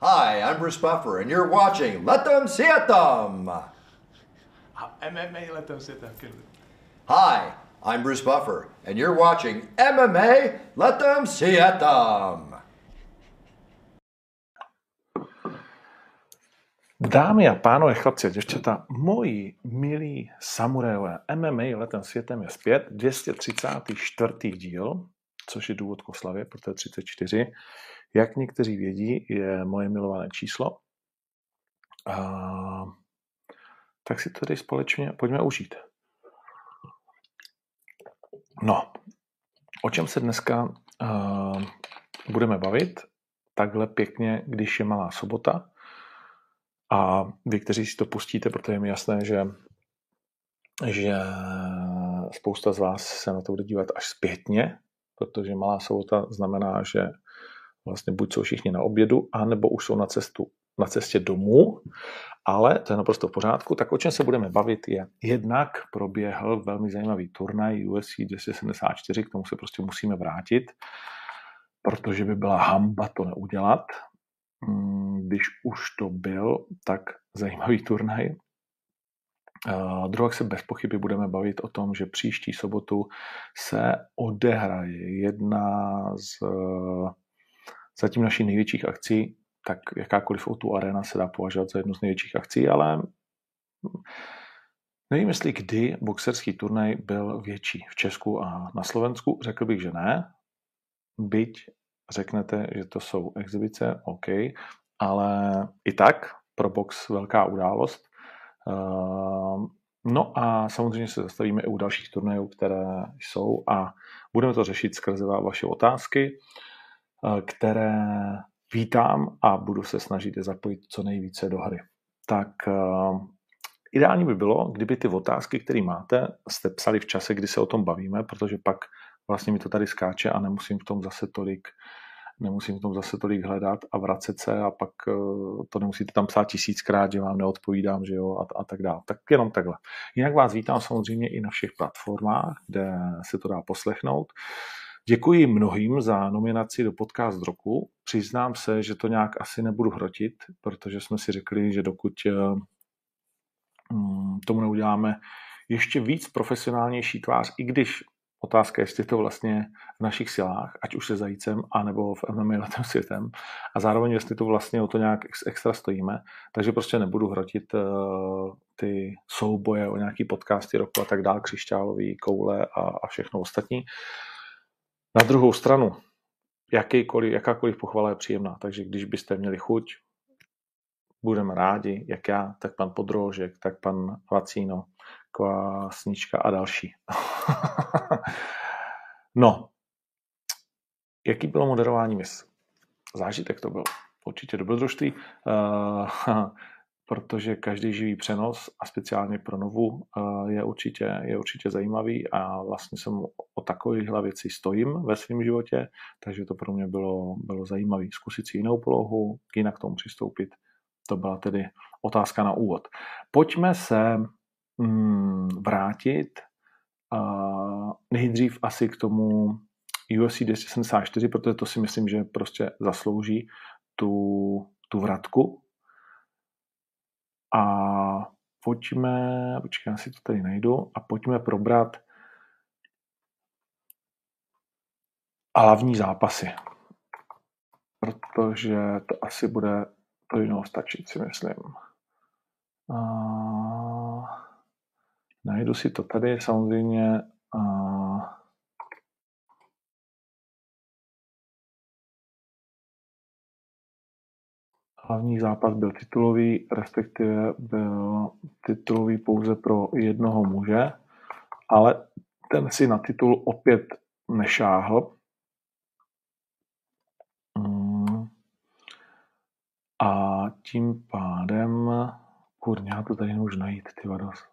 Hi, I'm Bruce Buffer, and you're watching Let Them See It Them. MMA let them sit there. Good. Hi, I'm Bruce Buffer, and you're watching MMA Let Them See It Them. Dámy a pánové, chlapci a děvčata, moji milí samurajové, MMA letem světem je zpět, 234. díl, což je důvod k oslavě, protože 34. Jak někteří vědí, je moje milované číslo. A, tak si to tady společně pojďme užít. No, o čem se dneska uh, budeme bavit? Takhle pěkně, když je malá sobota. A vy, kteří si to pustíte, protože je mi jasné, že, že spousta z vás se na to bude dívat až zpětně, protože malá sobota znamená, že vlastně buď jsou všichni na obědu, anebo už jsou na, cestu, na cestě domů, ale to je naprosto v pořádku. Tak o čem se budeme bavit je, jednak proběhl velmi zajímavý turnaj UFC 274, k tomu se prostě musíme vrátit, protože by byla hamba to neudělat, mm, když už to byl tak zajímavý turnaj. Druhak se bez pochyby budeme bavit o tom, že příští sobotu se odehraje jedna z zatím naší největších akcí, tak jakákoliv O2 Arena se dá považovat za jednu z největších akcí, ale nevím, jestli kdy boxerský turnaj byl větší v Česku a na Slovensku. Řekl bych, že ne. Byť řeknete, že to jsou exibice, OK, ale i tak pro box velká událost. Ehm, no a samozřejmě se zastavíme i u dalších turnajů, které jsou a budeme to řešit skrze vaše otázky. Eh, které vítám a budu se snažit je zapojit co nejvíce do hry. Tak eh, ideální by bylo, kdyby ty otázky, které máte, jste psali v čase, kdy se o tom bavíme, protože pak vlastně mi to tady skáče a nemusím v tom zase tolik nemusím v tom zase tolik hledat a vracet se a pak eh, to nemusíte tam psát tisíckrát, že vám neodpovídám, že jo, a, a tak dále. Tak jenom takhle. Jinak vás vítám samozřejmě i na všech platformách, kde se to dá poslechnout. Děkuji mnohým za nominaci do podcast roku. Přiznám se, že to nějak asi nebudu hrotit, protože jsme si řekli, že dokud eh, mm, tomu neuděláme ještě víc profesionálnější tvář, i když otázka, jestli to vlastně v našich silách, ať už se zajícem, anebo v MMA letem světem, a zároveň jestli to vlastně o to nějak extra stojíme, takže prostě nebudu hrotit uh, ty souboje o nějaký podcasty roku a tak dál, křišťálový, koule a, a všechno ostatní. Na druhou stranu, jakýkoliv, jakákoliv pochvala je příjemná, takže když byste měli chuť, budeme rádi, jak já, tak pan Podrožek, tak pan Vacíno, Kvásnička a další. no, jaký bylo moderování mis? Zážitek to byl. Určitě dobrodružství. Uh, protože každý živý přenos a speciálně pro novu eh, je určitě, je určitě zajímavý a vlastně jsem o takovýchhle věci stojím ve svém životě, takže to pro mě bylo, bylo zajímavé zkusit si jinou polohu, jinak k tomu přistoupit. To byla tedy otázka na úvod. Pojďme se mm, vrátit uh, nejdřív asi k tomu UFC 274, protože to si myslím, že prostě zaslouží tu, tu vratku, a pojďme, počkej, já si to tady najdu, a pojďme probrat hlavní zápasy. Protože to asi bude to jinou stačit, si myslím. A... Najdu si to tady samozřejmě. A... Hlavní zápas byl titulový, respektive byl titulový pouze pro jednoho muže, ale ten si na titul opět nešáhl. Mm. A tím pádem, já to tady nemůžu najít, ty vados.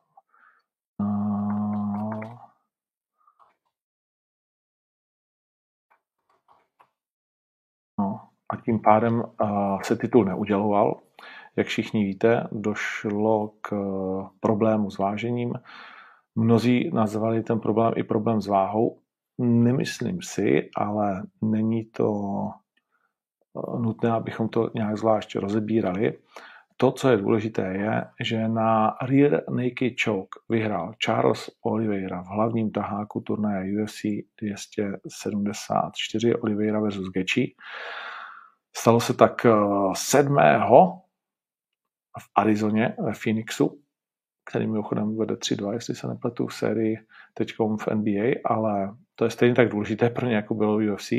A tím pádem se titul neuděloval. Jak všichni víte, došlo k eh, problému s vážením. Mnozí nazvali ten problém i problém s váhou. Nemyslím si, ale není to nutné, abychom to nějak zvlášť rozebírali. To, co je důležité, je, že na Rear Naked Choke vyhrál Charles Oliveira v hlavním taháku turnaje UFC 274 Oliveira versus Gaethje. Stalo se tak 7. Eh, v Arizoně, ve Phoenixu, který mimochodem vede 3-2, jestli se nepletu v sérii teď v NBA, ale to je stejně tak důležité pro ně, jako bylo UFC.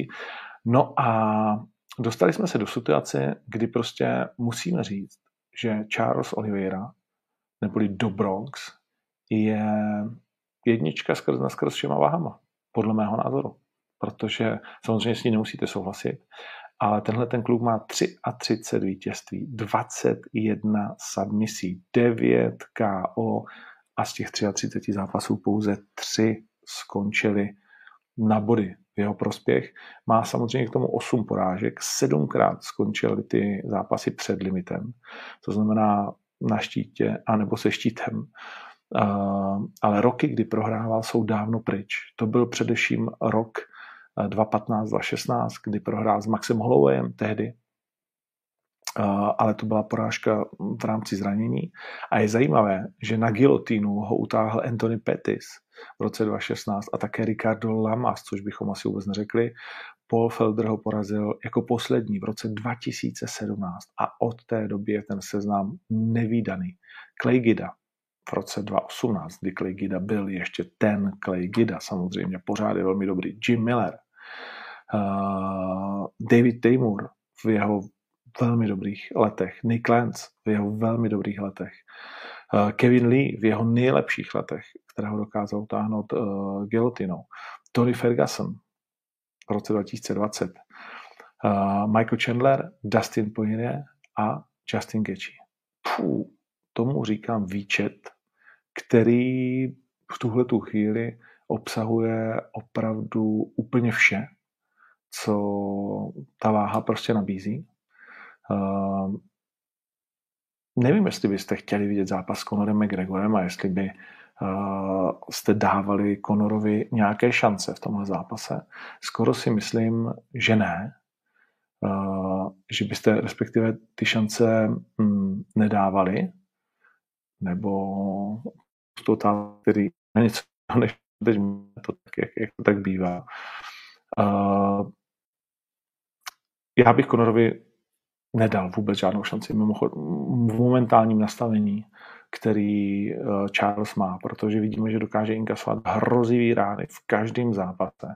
No a dostali jsme se do situace, kdy prostě musíme říct, že Charles Oliveira, neboli do Bronx, je jednička skrz na skrz všema váhama, podle mého názoru. Protože samozřejmě s ní nemusíte souhlasit, ale tenhle ten klub má 33 vítězství, 21 submisí, 9 KO a z těch 33 zápasů pouze 3 skončily na body v jeho prospěch. Má samozřejmě k tomu 8 porážek, sedmkrát skončily ty zápasy před limitem, to znamená na štítě anebo se štítem. Uh, ale roky, kdy prohrával, jsou dávno pryč. To byl především rok 2015, 2016, kdy prohrál s Maxem Hollowayem tehdy, ale to byla porážka v rámci zranění. A je zajímavé, že na gilotínu ho utáhl Anthony Pettis v roce 2016 a také Ricardo Lamas, což bychom asi vůbec neřekli. Paul Felder ho porazil jako poslední v roce 2017 a od té doby je ten seznam nevýdaný. Clay Gida v roce 2018, kdy Clay Gida byl ještě ten Clay Gida, samozřejmě pořád je velmi dobrý. Jim Miller, uh, David Taymor v jeho velmi dobrých letech, Nick Lance v jeho velmi dobrých letech, uh, Kevin Lee v jeho nejlepších letech, kterého dokázal utáhnout uh, gilotinou, Tony Ferguson v roce 2020, uh, Michael Chandler, Dustin Poirier a Justin Gaethje. Puh, tomu říkám výčet, který v tuhle tu chvíli obsahuje opravdu úplně vše, co ta váha prostě nabízí. Uh, nevím, jestli byste chtěli vidět zápas s Conorem McGregorem a jestli by uh, jste dávali Conorovi nějaké šance v tomhle zápase. Skoro si myslím, že ne. Uh, že byste respektive ty šance mm, nedávali, nebo to tam, který na něco než teď to tak, jak, jak to tak bývá. Uh, já bych Conorovi nedal vůbec žádnou šanci v momentálním nastavení, který eh, Charles má, protože vidíme, že dokáže inkasovat hrozivý rány v každém zápase.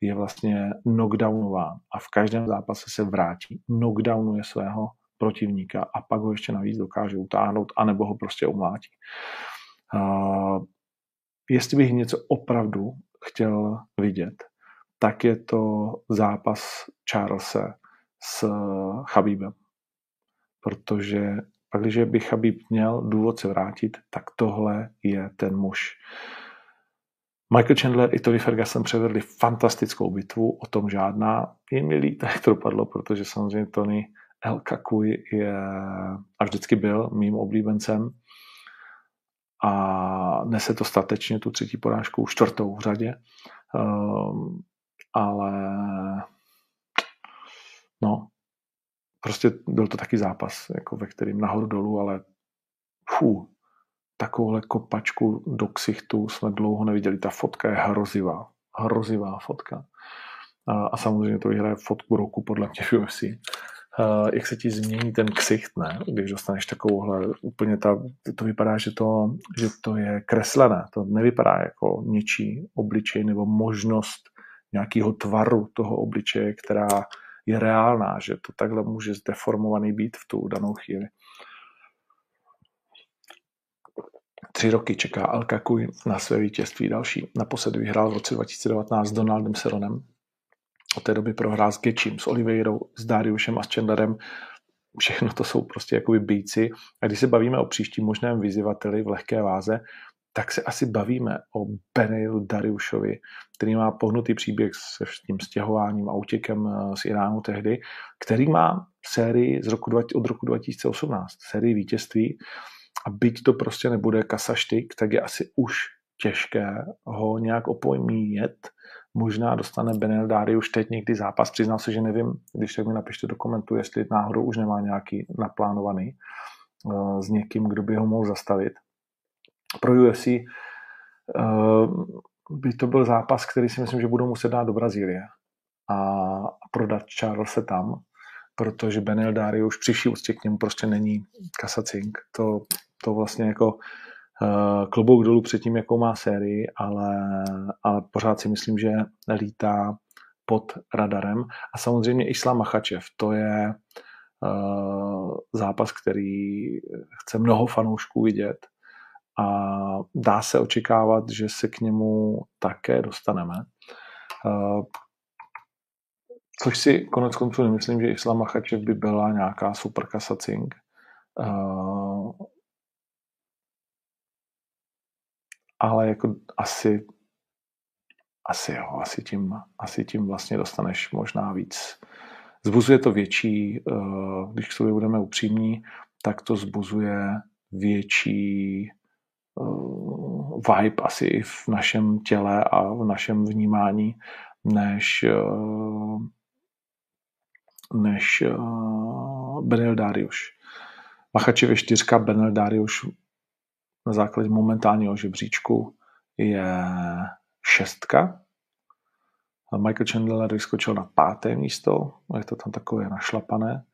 Je vlastně knockdownován a v každém zápase se vrátí, knockdownuje svého protivníka a pak ho ještě navíc dokáže utáhnout, anebo ho prostě umlátí. Uh, jestli bych něco opravdu chtěl vidět, tak je to zápas Charlesa s Chabíbem. Protože pak, když by Chabíb měl důvod se vrátit, tak tohle je ten muž. Michael Chandler i Tony Ferguson převedli fantastickou bitvu, o tom žádná. Je mi líto, jak to dopadlo, protože samozřejmě Tony El Kakuj je a vždycky byl mým oblíbencem a nese to statečně tu třetí porážku, čtvrtou v řadě. Um, ale no, prostě byl to taky zápas, jako ve kterým nahoru dolů, ale fů, takovouhle kopačku do ksichtu jsme dlouho neviděli. Ta fotka je hrozivá, hrozivá fotka. A, a samozřejmě to vyhraje fotku roku podle mě UFC. Uh, jak se ti změní ten ksicht, ne? Když dostaneš takovouhle, úplně ta, to vypadá, že to, že to je kreslené. To nevypadá jako něčí obličej nebo možnost nějakého tvaru toho obličeje, která je reálná, že to takhle může zdeformovaný být v tu danou chvíli. Tři roky čeká Al Kakuj na své vítězství další. Naposledy vyhrál v roce 2019 s Donaldem Seronem. Od té doby prohrál s Gečím, s Oliveirou, s Dariušem a s Chandlerem. Všechno to jsou prostě jakoby bíci. A když se bavíme o příštím možném vyzývateli v lehké váze, tak se asi bavíme o Beneilu Dariušovi, který má pohnutý příběh se tím stěhováním a útěkem eh, z Iránu tehdy, který má sérii z roku, od roku 2018, sérii vítězství a byť to prostě nebude kasaštyk, tak je asi už těžké ho nějak opojmíjet možná dostane Benel Dáry už teď někdy zápas. Přiznám se, že nevím, když tak mi napište do komentu, jestli náhodou už nemá nějaký naplánovaný uh, s někým, kdo by ho mohl zastavit. Pro UFC uh, by to byl zápas, který si myslím, že budou muset dát do Brazílie a prodat se tam, protože Benel Dáry už při úctě k němu prostě není kasacink. To, to vlastně jako uh, klobouk dolů před tím, jakou má sérii, ale, ale pořád si myslím, že lítá pod radarem. A samozřejmě Islam Machačev, to je uh, zápas, který chce mnoho fanoušků vidět a dá se očekávat, že se k němu také dostaneme. Uh, což si konec konců nemyslím, že Islam Machačev by byla nějaká super kasacing. Uh, ale jako asi asi jo, asi tím, asi tím vlastně dostaneš možná víc. Zbuzuje to větší, eh, když k sobě budeme upřímní, tak to zbuzuje větší eh, vibe asi i v našem těle a v našem vnímání, než, eh, než Benel Darius. Machačev je čtyřka, Benel Darius na základě momentálního žebříčku je šestka. Michael Chandler vyskočil na páté místo, je to tam takové našlapané.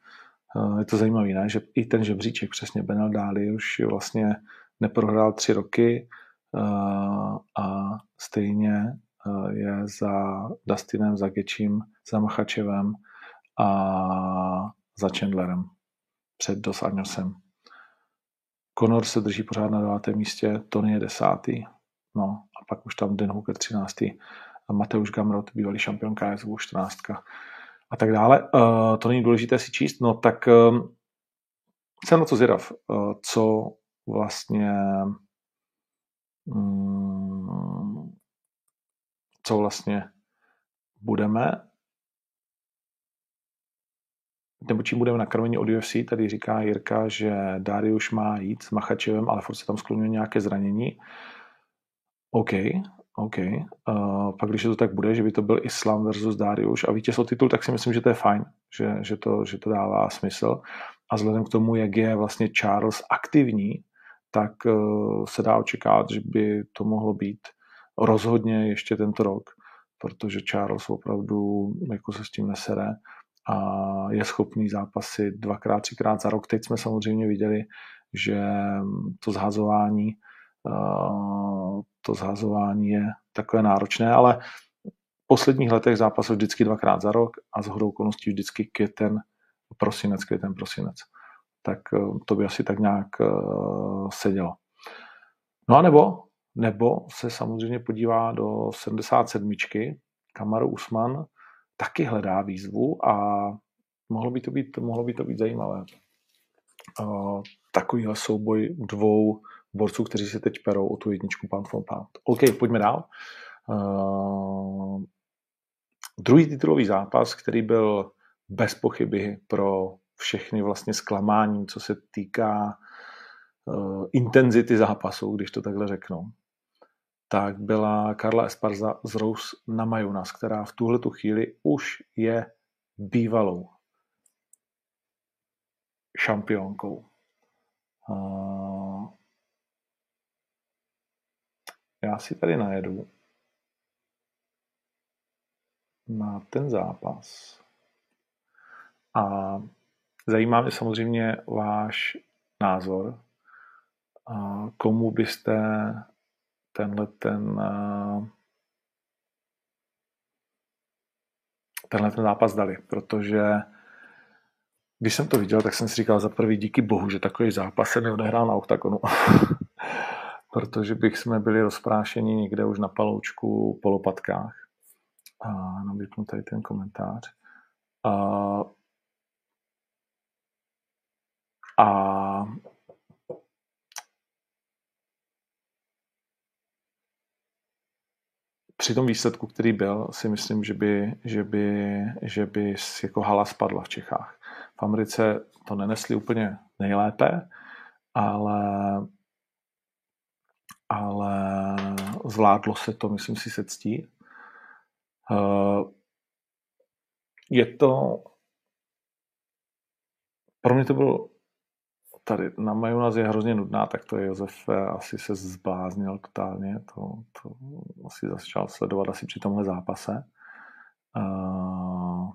Je to zajímavé, ne? že i ten žebříček, přesně Benel Dáli, už vlastně neprohrál tři roky a stejně je za Dustinem, za Gečím, za Machačevem a za Chandlerem před Dos Anjosem. Conor se drží pořád na devátém místě, Tony je desátý. No a pak už tam Den Hooker 13. Mateusz Gamrot, bývalý šampion KSV 14. A tak dále. Uh, to není důležité si číst, no tak uh, jsem na to zvědav, uh, co vlastně um, co vlastně budeme nebo čím budeme nakrmeni od UFC, tady říká Jirka, že Darius má jít s Machačevem, ale furt se tam skloňuje nějaké zranění. OK, OK. Uh, pak když to tak bude, že by to byl Islam versus Darius a vítěz o titul, tak si myslím, že to je fajn, že, že, to, že to dává smysl. A vzhledem k tomu, jak je vlastně Charles aktivní, tak uh, se dá očekávat, že by to mohlo být rozhodně ještě tento rok, protože Charles opravdu jako se s tím nesere a je schopný zápasy dvakrát, třikrát za rok. Teď jsme samozřejmě viděli, že to zhazování to zhazování je takové náročné, ale v posledních letech zápasil vždycky dvakrát za rok a z hodou okolností vždycky květen, prosinec, květen, prosinec. Tak eh, to by asi tak nějak eh, sedělo. No a nebo, nebo se samozřejmě podívá do 77. Kamaru Usman taky hledá výzvu a mohlo by to být, mohlo by to být zajímavé. Uh, takovýhle souboj dvou borců, kteří se teď perou o tu jedničku pound for pound. OK, pojďme dál. Uh, druhý titulový zápas, který byl bez pochyby pro všechny vlastně zklamáním, co se týká uh, intenzity zápasu, když to takhle řeknu, tak byla Karla Esparza z Rose na Majunas, která v tuhle tu chvíli už je bývalou šampionkou. Uh, já si tady najedu na ten zápas. A zajímá mě samozřejmě váš názor. Komu byste tenhle ten tenhle ten zápas dali, protože když jsem to viděl, tak jsem si říkal za prvý díky bohu, že takový zápas se neodehrál na oktagonu. protože bych jsme byli rozprášeni někde už na paloučku po lopatkách. A nabídnu tady ten komentář. A, a při tom výsledku, který byl, si myslím, že by, že by, že by jako hala spadla v Čechách. V Americe to nenesli úplně nejlépe, ale ale zvládlo se to, myslím si, se ctí. Uh, je to pro mě to bylo tady na majonaz je hrozně nudná, tak to je Josef asi se zbláznil totálně, to, to asi začal sledovat asi při tomhle zápase. Uh,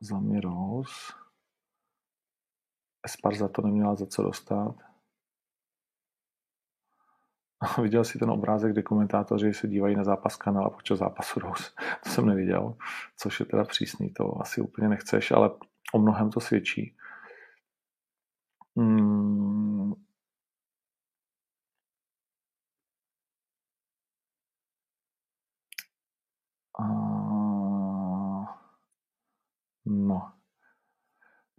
za mě Rose. Esparza to neměla za co dostat. A viděl si ten obrázek, kde komentátoři se dívají na zápas kanala počas zápasu Rose. To jsem neviděl, což je teda přísný, to asi úplně nechceš, ale o mnohem to svědčí. Hmm. A... No.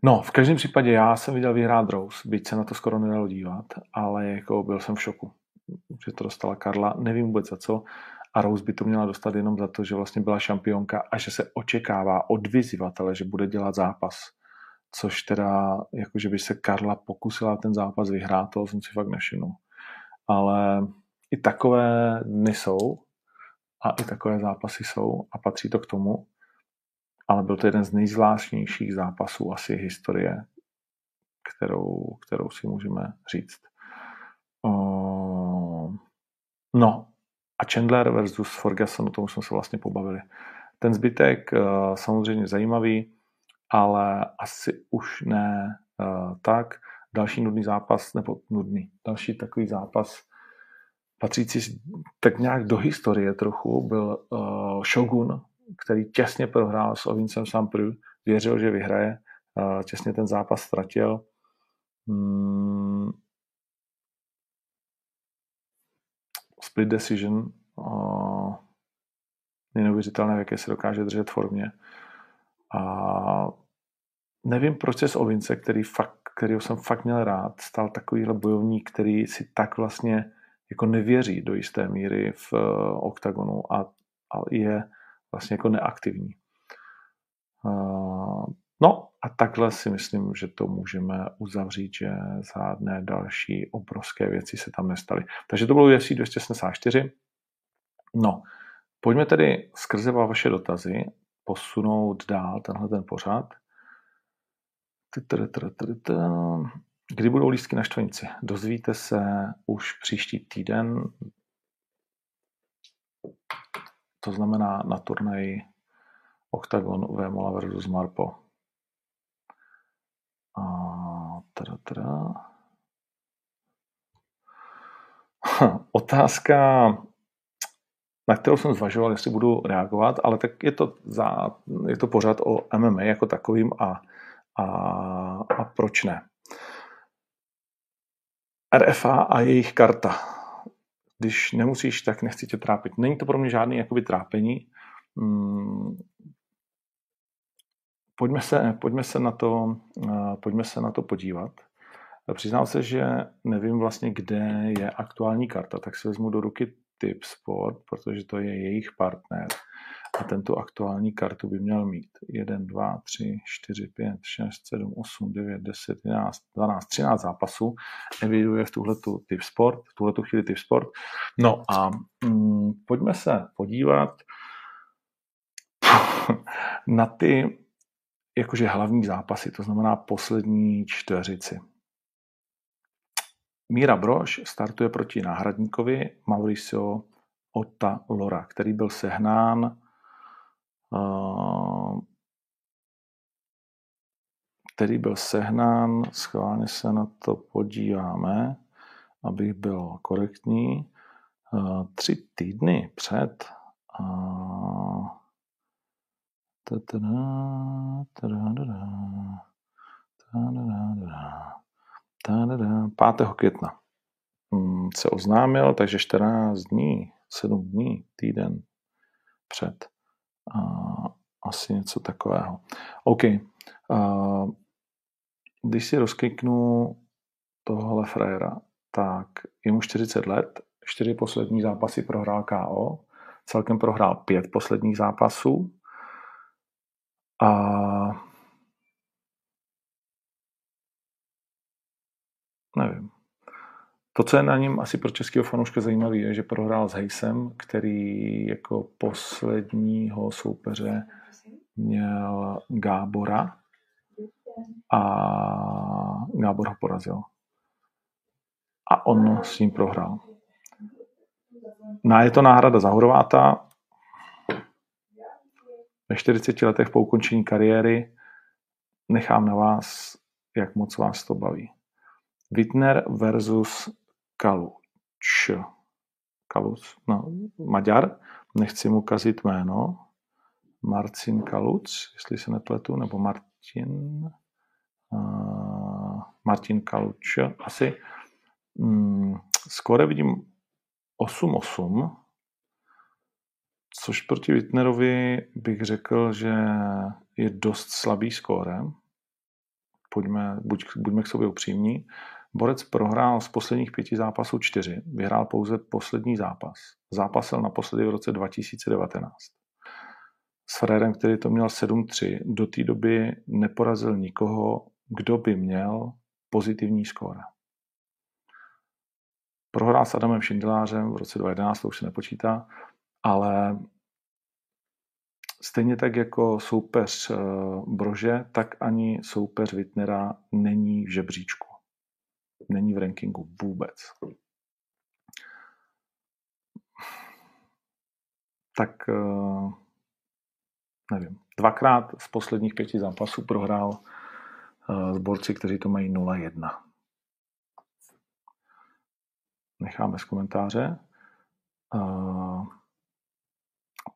No, v každém případě já jsem viděl vyhrát Rose, byť se na to skoro nedalo dívat, ale jako byl jsem v šoku že to dostala Karla, nevím vůbec za co. A Rose by to měla dostat jenom za to, že vlastně byla šampionka a že se očekává od vyzývatele, že bude dělat zápas. Což teda, jakože by se Karla pokusila ten zápas vyhrát, to jsem si fakt nevšiml. Ale i takové dny jsou a i takové zápasy jsou a patří to k tomu. Ale byl to jeden z nejzvláštnějších zápasů asi historie, kterou, kterou si můžeme říct. No a Chandler versus Ferguson, o tom jsme se vlastně pobavili. Ten zbytek eh, samozřejmě zajímavý, ale asi už ne eh, tak. Další nudný zápas, nebo nudný, další takový zápas patřící tak nějak do historie trochu, byl uh, Shogun, který těsně prohrál s Ovincem Sampru, věřil, že vyhraje, uh, těsně ten zápas ztratil. Hmm, split decision je neuvěřitelné, v jaké se dokáže držet formě. A nevím, proč se z Ovince, který fakt, kterýho jsem fakt měl rád, stal takovýhle bojovník, který si tak vlastně jako nevěří do jisté míry v uh, oktagonu a, a je vlastně jako neaktivní. Uh, no a takhle si myslím, že to můžeme uzavřít, že žádné další obrovské věci se tam nestaly. Takže to bylo UFC 274. No, pojďme tedy skrze vaše dotazy posunout dál tenhle ten pořad. Kdy budou lístky na štvanici? Dozvíte se už příští týden, to znamená na turnaj Octagon Vémola versus Marpo. A teda, teda. Otázka, na kterou jsem zvažoval, jestli budu reagovat, ale tak je to, za, je to pořád o MMA jako takovým a, a, a proč ne. RFA a jejich karta. Když nemusíš, tak nechci tě trápit. Není to pro mě žádný jakoby trápení. Pojďme se, pojďme se, na, to, eh, pojďme se na to podívat. Přiznám se, že nevím vlastně, kde je aktuální karta, tak si vezmu do ruky Tip Sport, protože to je jejich partner. A tento aktuální kartu by měl mít 1, 2, 3, 4, 5, 6, 7, 8, 9, 10, 11, 12, 13 zápasů. Eviduje v tuhle Tip Sport, v tuhle chvíli Tip Sport. No a mm, pojďme se podívat na ty jakože hlavní zápasy, to znamená poslední čtveřici. Míra Brož startuje proti náhradníkovi Mauricio Otta Lora, který byl sehnán uh, který byl sehnán, schválně se na to podíváme, abych byl korektní, uh, tři týdny před uh, 5. května se oznámil, takže 14 dní, 7 dní, týden před. Asi něco takového. OK. A když si rozkliknu tohle frajera, tak je mu 40 let, čtyři poslední zápasy prohrál KO, celkem prohrál pět posledních zápasů, a nevím. To, co je na něm asi pro českého fanouška zajímavé, je, že prohrál s Hejsem, který jako posledního soupeře měl Gábora a Gábor ho porazil. A on s ním prohrál. No je to náhrada za Horváta. Ve 40 letech po ukončení kariéry nechám na vás, jak moc vás to baví. Wittner versus Kaluč. Kaluc, no, Maďar, nechci mu kazit jméno. Marcin Kaluc, jestli se nepletu, nebo Martin, uh, Martin Kaluč, asi. Mm, skore vidím 8-8, což proti Wittnerovi bych řekl, že je dost slabý skórem. Pojďme, buď, buďme k sobě upřímní. Borec prohrál z posledních pěti zápasů čtyři, vyhrál pouze poslední zápas. Zápasil naposledy v roce 2019. S Frérem, který to měl 7-3, do té doby neporazil nikoho, kdo by měl pozitivní skóre. Prohrál s Adamem Šindelářem v roce 2011, to už se nepočítá, ale stejně tak jako soupeř eh, Brože, tak ani soupeř Wittnera není v žebříčku. Není v rankingu vůbec. Tak eh, nevím. Dvakrát z posledních pěti zápasů prohrál eh, s borci, kteří to mají 0-1 necháme z komentáře.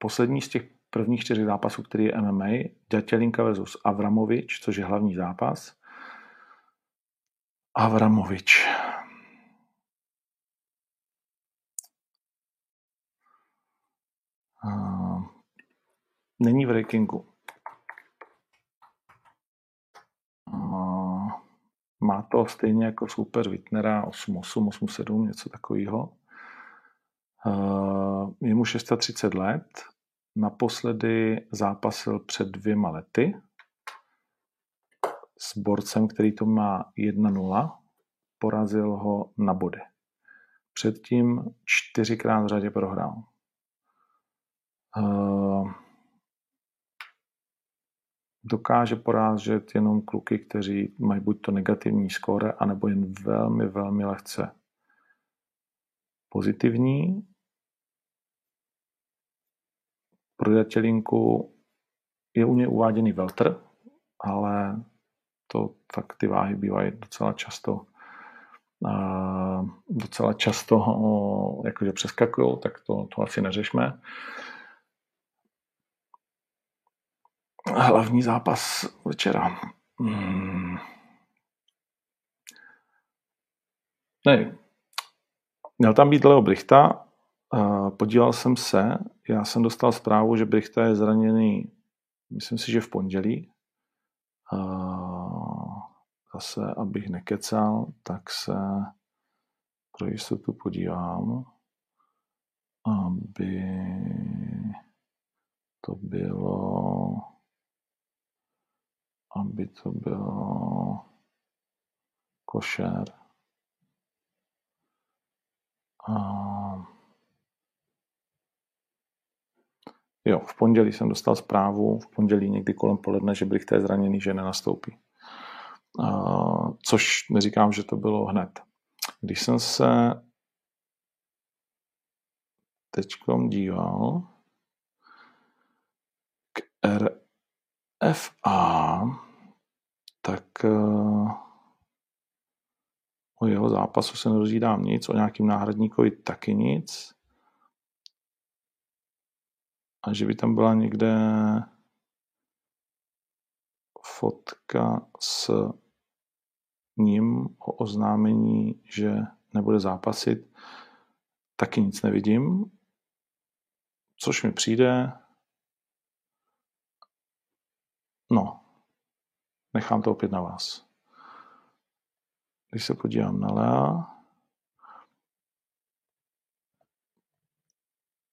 Poslední z těch prvních čtyři zápasů, který je MMA, Dětělinka versus Avramovič, což je hlavní zápas. Avramovič. Není v rankingu. Má to stejně jako super Wittnera 8.8, 8.7, něco takového. Eh, je mu 630 let, naposledy zápasil před dvěma lety s borcem, který to má 1-0, porazil ho na body. Předtím čtyřikrát v řadě prohrál. Uh, dokáže porážet jenom kluky, kteří mají buď to negativní skóre, anebo jen velmi, velmi lehce pozitivní. Pro Datělinku je u něj uváděný Welter, ale to tak ty váhy bývají docela často docela často jakože přeskakují, tak to, to asi neřešme. hlavní zápas večera. Hmm. Ne, měl tam být Leo Brichta, podíval jsem se, já jsem dostal zprávu, že Brichta je zraněný, myslím si, že v pondělí. Zase, abych nekecal, tak se pro jistotu podívám, aby to bylo aby to bylo košer. A jo, v pondělí jsem dostal zprávu, v pondělí někdy kolem poledne, že bych té zraněný, že nenastoupí. A, což neříkám, že to bylo hned. Když jsem se teďkom díval k R FA, tak eh, o jeho zápasu se nedozvídám nic, o nějakým náhradníkovi taky nic. A že by tam byla někde fotka s ním o oznámení, že nebude zápasit, taky nic nevidím. Což mi přijde No, nechám to opět na vás. Když se podívám na Lea,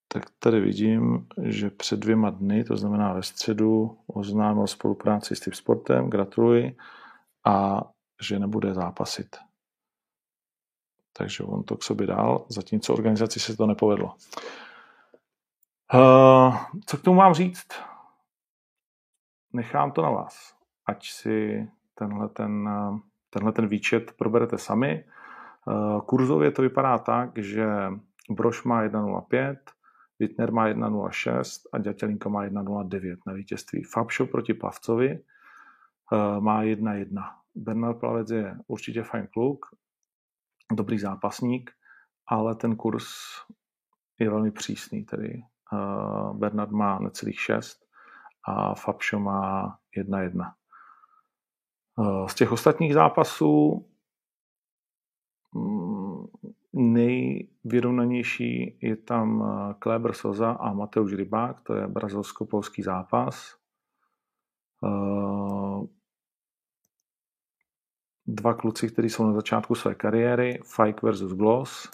tak tady vidím, že před dvěma dny, to znamená ve středu, oznámil spolupráci s tím sportem, gratuluji, a že nebude zápasit. takže on to k sobě dal, zatímco organizaci se to nepovedlo. Uh, co k tomu mám říct? Nechám to na vás, ať si tenhle ten, tenhle ten výčet proberete sami. Uh, kurzově to vypadá tak, že Broš má 1.05, Wittner má 1.06 a Ďatelinka má 1.09 na vítězství. Fabšo proti Plavcovi uh, má 1.1. Bernard Plavec je určitě fajn kluk, dobrý zápasník, ale ten kurz je velmi přísný. Tedy uh, Bernard má necelých 6 a Fabšo má 1-1. Uh, z těch ostatních zápasů mm, nejvyrovnanější je tam Kleber Soza a Mateusz Rybák, to je brazilsko-polský zápas. Uh, dva kluci, kteří jsou na začátku své kariéry, Fike versus Gloss,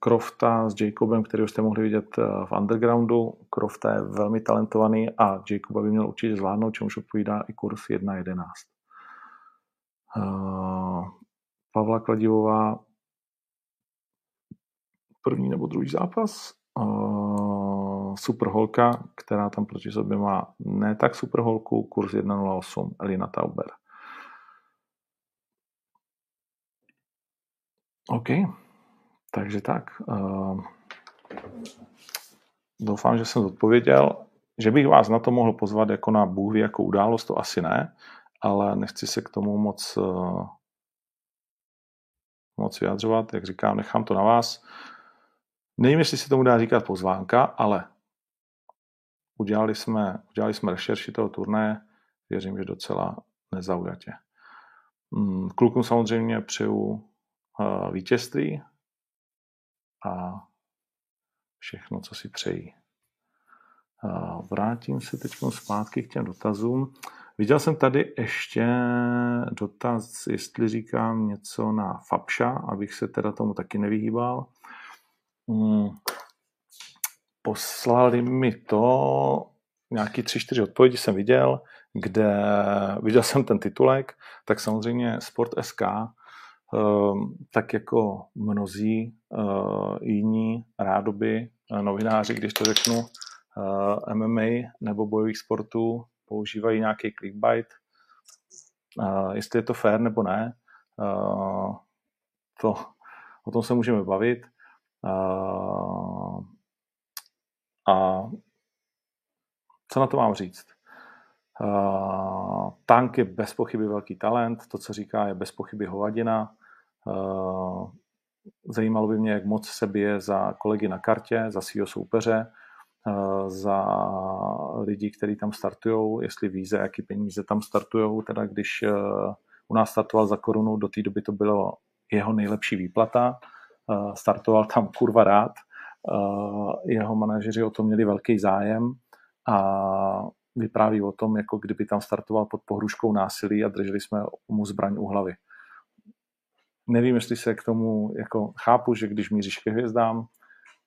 Crofta s Jacobem, který jste mohli vidět eh, v undergroundu. Crofta je velmi talentovaný a Jacoba by měl určitě zvládnout, čemuž odpovídá i kurz 1.11. Pavla Kladivová první nebo druhý zápas. Uh, super holka, která tam proti sobě má ne tak super holku, kurz 1.08, Elina Tauber. OK. Takže tak. Uh, doufám, že jsem odpověděl. Že bych vás na to mohl pozvat jako na Bůh jako událost, to asi ne, ale nechci se k tomu moc, uh, moc vyjadřovat. Jak říkám, nechám to na vás. Nevím, jestli se tomu dá říkat pozvánka, ale udělali jsme, udělali jsme rešerši toho turné, věřím, že docela nezaujatě. Mm, klukům samozřejmě přeju uh, vítězství, a všechno, co si přejí. Vrátím se teď zpátky k těm dotazům. Viděl jsem tady ještě dotaz, jestli říkám něco na Fapša, abych se teda tomu taky nevyhýbal. Hmm. Poslali mi to, nějaký tři, čtyři odpovědi jsem viděl, kde viděl jsem ten titulek, tak samozřejmě Sport SK Ehm, tak jako mnozí eh, jiní rádoby eh, novináři, když to řeknu, eh, MMA nebo bojových sportů, používají nějaký clickbait. Jestli je to fair nebo ne, to, o tom se můžeme bavit. A co na to mám říct? Tank je bez pochyby velký talent, to, co říká, je bez pochyby hovadina. Zajímalo by mě, jak moc se bije za kolegy na kartě, za svého soupeře, za lidi, kteří tam startují, jestli ví, za jaký peníze tam startují. Teda když uh, u nás startoval za korunu, do té doby to bylo jeho nejlepší výplata. Startoval tam kurva rád. Jeho manažeři o to měli velký zájem a vypráví o tom, jako kdyby tam startoval pod pohruškou násilí a drželi jsme mu zbraň u hlavy. Nevím, jestli se k tomu, jako chápu, že když míříš ke hvězdám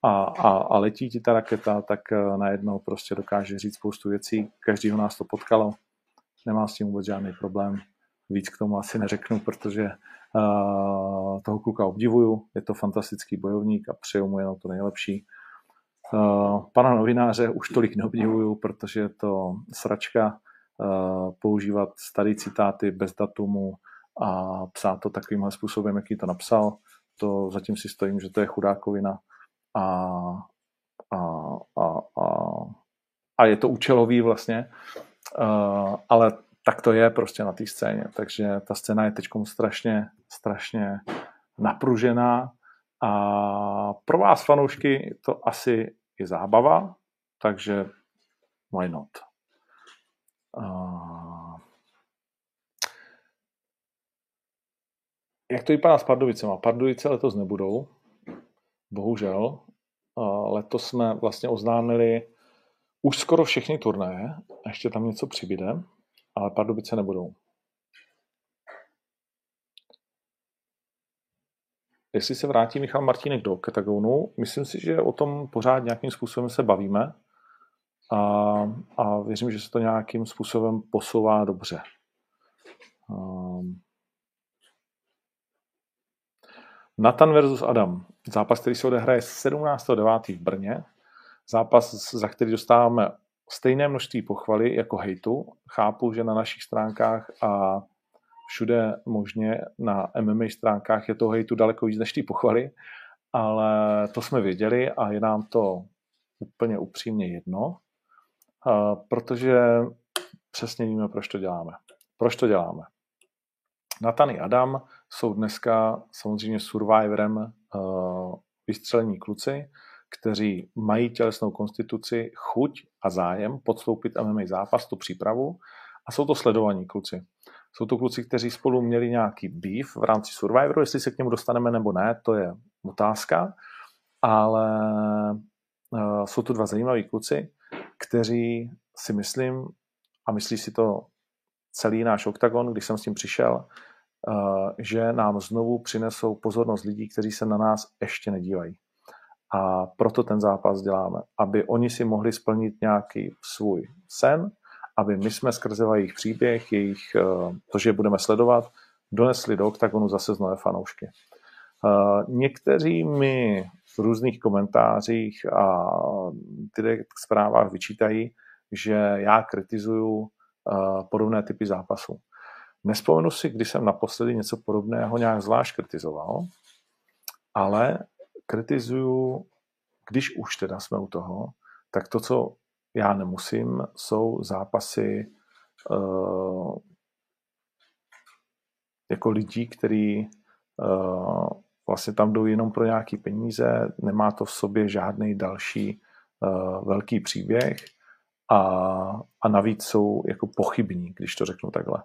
a, a, a letí ti ta raketa, tak eh, najednou prostě dokáže říct spoustu věcí. Každýho nás to potkalo, nemá s tím vůbec žádný problém. Víc k tomu asi neřeknu, protože uh, toho kluka obdivuju, je to fantastický bojovník a přeju mu jenom to nejlepší. Uh, pana novináře už tolik neobdivuju, protože je to sračka uh, používat staré citáty bez datumu a psát to takovýmhle způsobem, jaký to napsal. To zatím si stojím, že to je chudákovina a, a, a, a, a je to účelový vlastně, uh, ale tak to je prostě na té scéně. Takže ta scéna je teď strašně, strašně napružená a pro vás fanoušky to asi je zábava, takže why not? Uh, jak to vypadá s Pardubicema? Pardubice letos nebudou, bohužel. Letos jsme vlastně oznámili už skoro všechny turnaje, ještě tam něco přibyde, ale Pardubice nebudou. jestli se vrátí Michal Martínek do Katagonu, myslím si, že o tom pořád nějakým způsobem se bavíme a, a věřím, že se to nějakým způsobem posouvá dobře. Um, Nathan versus Adam. Zápas, který se odehraje 17.9. v Brně. Zápas, za který dostáváme stejné množství pochvaly jako hejtu. Chápu, že na našich stránkách a všude možně na MMA stránkách je toho hejtu daleko víc než ty pochvaly, ale to jsme věděli a je nám to úplně upřímně jedno, protože přesně víme, proč to děláme. Proč to děláme? Natany Adam jsou dneska samozřejmě survivorem vystřelení kluci, kteří mají tělesnou konstituci, chuť a zájem podstoupit MMA zápas, tu přípravu a jsou to sledovaní kluci. Jsou to kluci, kteří spolu měli nějaký beef v rámci Survivoru, jestli se k němu dostaneme nebo ne, to je otázka, ale uh, jsou to dva zajímaví kluci, kteří si myslím, a myslí si to celý náš oktagon, když jsem s tím přišel, že nám znovu přinesou pozornost lidí, kteří se na nás ještě nedívají. A proto ten zápas děláme, aby oni si mohli splnit nějaký svůj sen, aby my jsme skrze jejich příběh, jejich, eh, to, že je budeme sledovat, donesli do oktagonu zase z nové fanoušky. Eh, někteří mi v různých komentářích a direkt zprávách vyčítají, že já kritizuju eh, podobné typy zápasů. Nespomenu si, když jsem naposledy něco podobného nějak zvlášť kritizoval, ale kritizuju, když už teda jsme u toho, tak to, co já nemusím, jsou zápasy uh, jako lidí, kteří uh, vlastně tam jdou jenom pro nějaký peníze, nemá to v sobě žádný další uh, velký příběh a, a navíc jsou jako pochybní, když to řeknu takhle.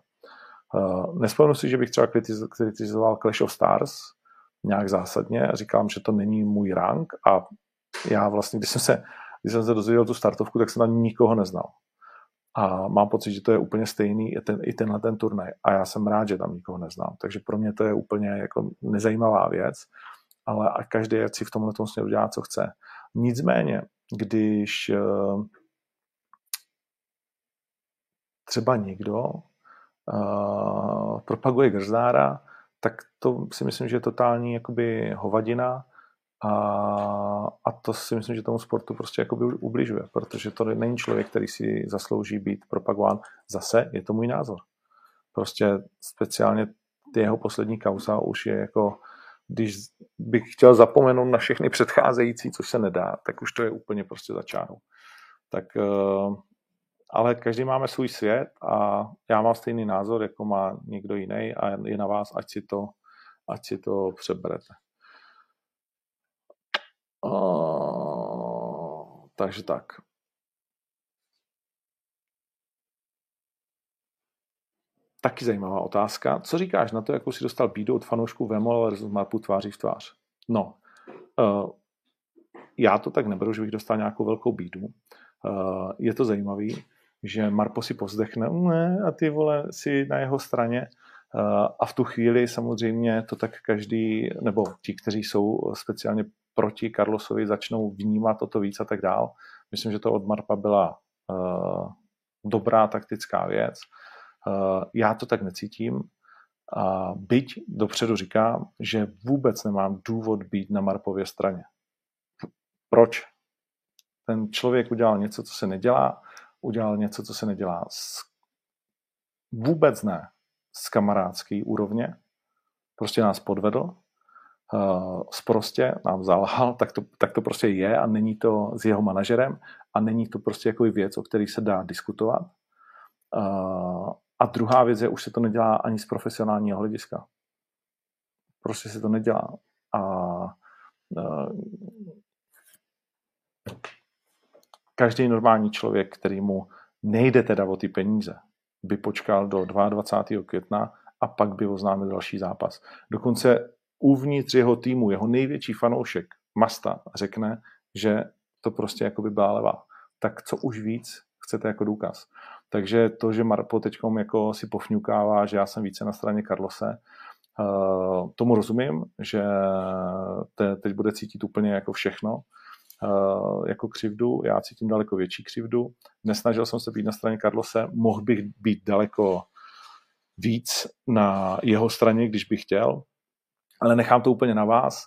Uh, nespomenu si, že bych třeba kritizoval Clash of Stars nějak zásadně říkám, že to není můj rank a já vlastně, když jsem se když jsem se dozvěděl tu startovku, tak jsem tam nikoho neznal. A mám pocit, že to je úplně stejný i, ten, i tenhle ten turnaj. A já jsem rád, že tam nikoho neznám. Takže pro mě to je úplně jako nezajímavá věc, ale a každý si v tomhle tom směru dělá, co chce. Nicméně, když uh, třeba někdo uh, propaguje Grzdára, tak to si myslím, že je totální jakoby hovadina a, a to si myslím, že tomu sportu prostě jakoby ubližuje, protože to není člověk, který si zaslouží být propagován. Zase je to můj názor. Prostě speciálně jeho poslední kauza už je jako, když bych chtěl zapomenout na všechny předcházející, což se nedá, tak už to je úplně prostě začánu. Tak, eh, ale každý máme svůj svět a já mám stejný názor, jako má někdo jiný a je na vás, ať si to, ať si to přeberete. Uh, takže tak. Taky zajímavá otázka. Co říkáš na to, jakou si dostal bídu od fanoušků Vemol versus Marpu tváří v tvář? No, uh, já to tak neberu, že bych dostal nějakou velkou bídu. Uh, je to zajímavý, že Marpo si povzdechne ne, a ty vole si na jeho straně uh, a v tu chvíli samozřejmě to tak každý, nebo ti, kteří jsou speciálně proti Carlosovi začnou vnímat toto víc a tak dál. Myslím, že to od Marpa byla uh, dobrá taktická věc. Uh, já to tak necítím. Uh, byť dopředu říkám, že vůbec nemám důvod být na Marpově straně. Proč? Ten člověk udělal něco, co se nedělá, udělal něco, co se nedělá z, vůbec ne z kamarádské úrovně, prostě nás podvedl uh, sprostě nám zalhal, tak to, tak to prostě je a není to s jeho manažerem a není to prostě jako věc, o který se dá diskutovat. Uh, a druhá věc je, už se to nedělá ani z profesionálního hlediska. Prostě se to nedělá. A uh, každý normální člověk, který mu nejde teda o ty peníze, by počkal do 22. května a pak by oznámil další zápas. Dokonce uvnitř jeho týmu, jeho největší fanoušek, Masta, řekne, že to prostě jako by byla levá. Tak co už víc chcete jako důkaz. Takže to, že Marpo teď jako si pofňukává, že já jsem více na straně Carlose, uh, tomu rozumím, že te, teď bude cítit úplně jako všechno, jako křivdu, já cítím daleko větší křivdu. Nesnažil jsem se být na straně Carlose, mohl bych být daleko víc na jeho straně, když bych chtěl, Ale nechám to úplně na vás,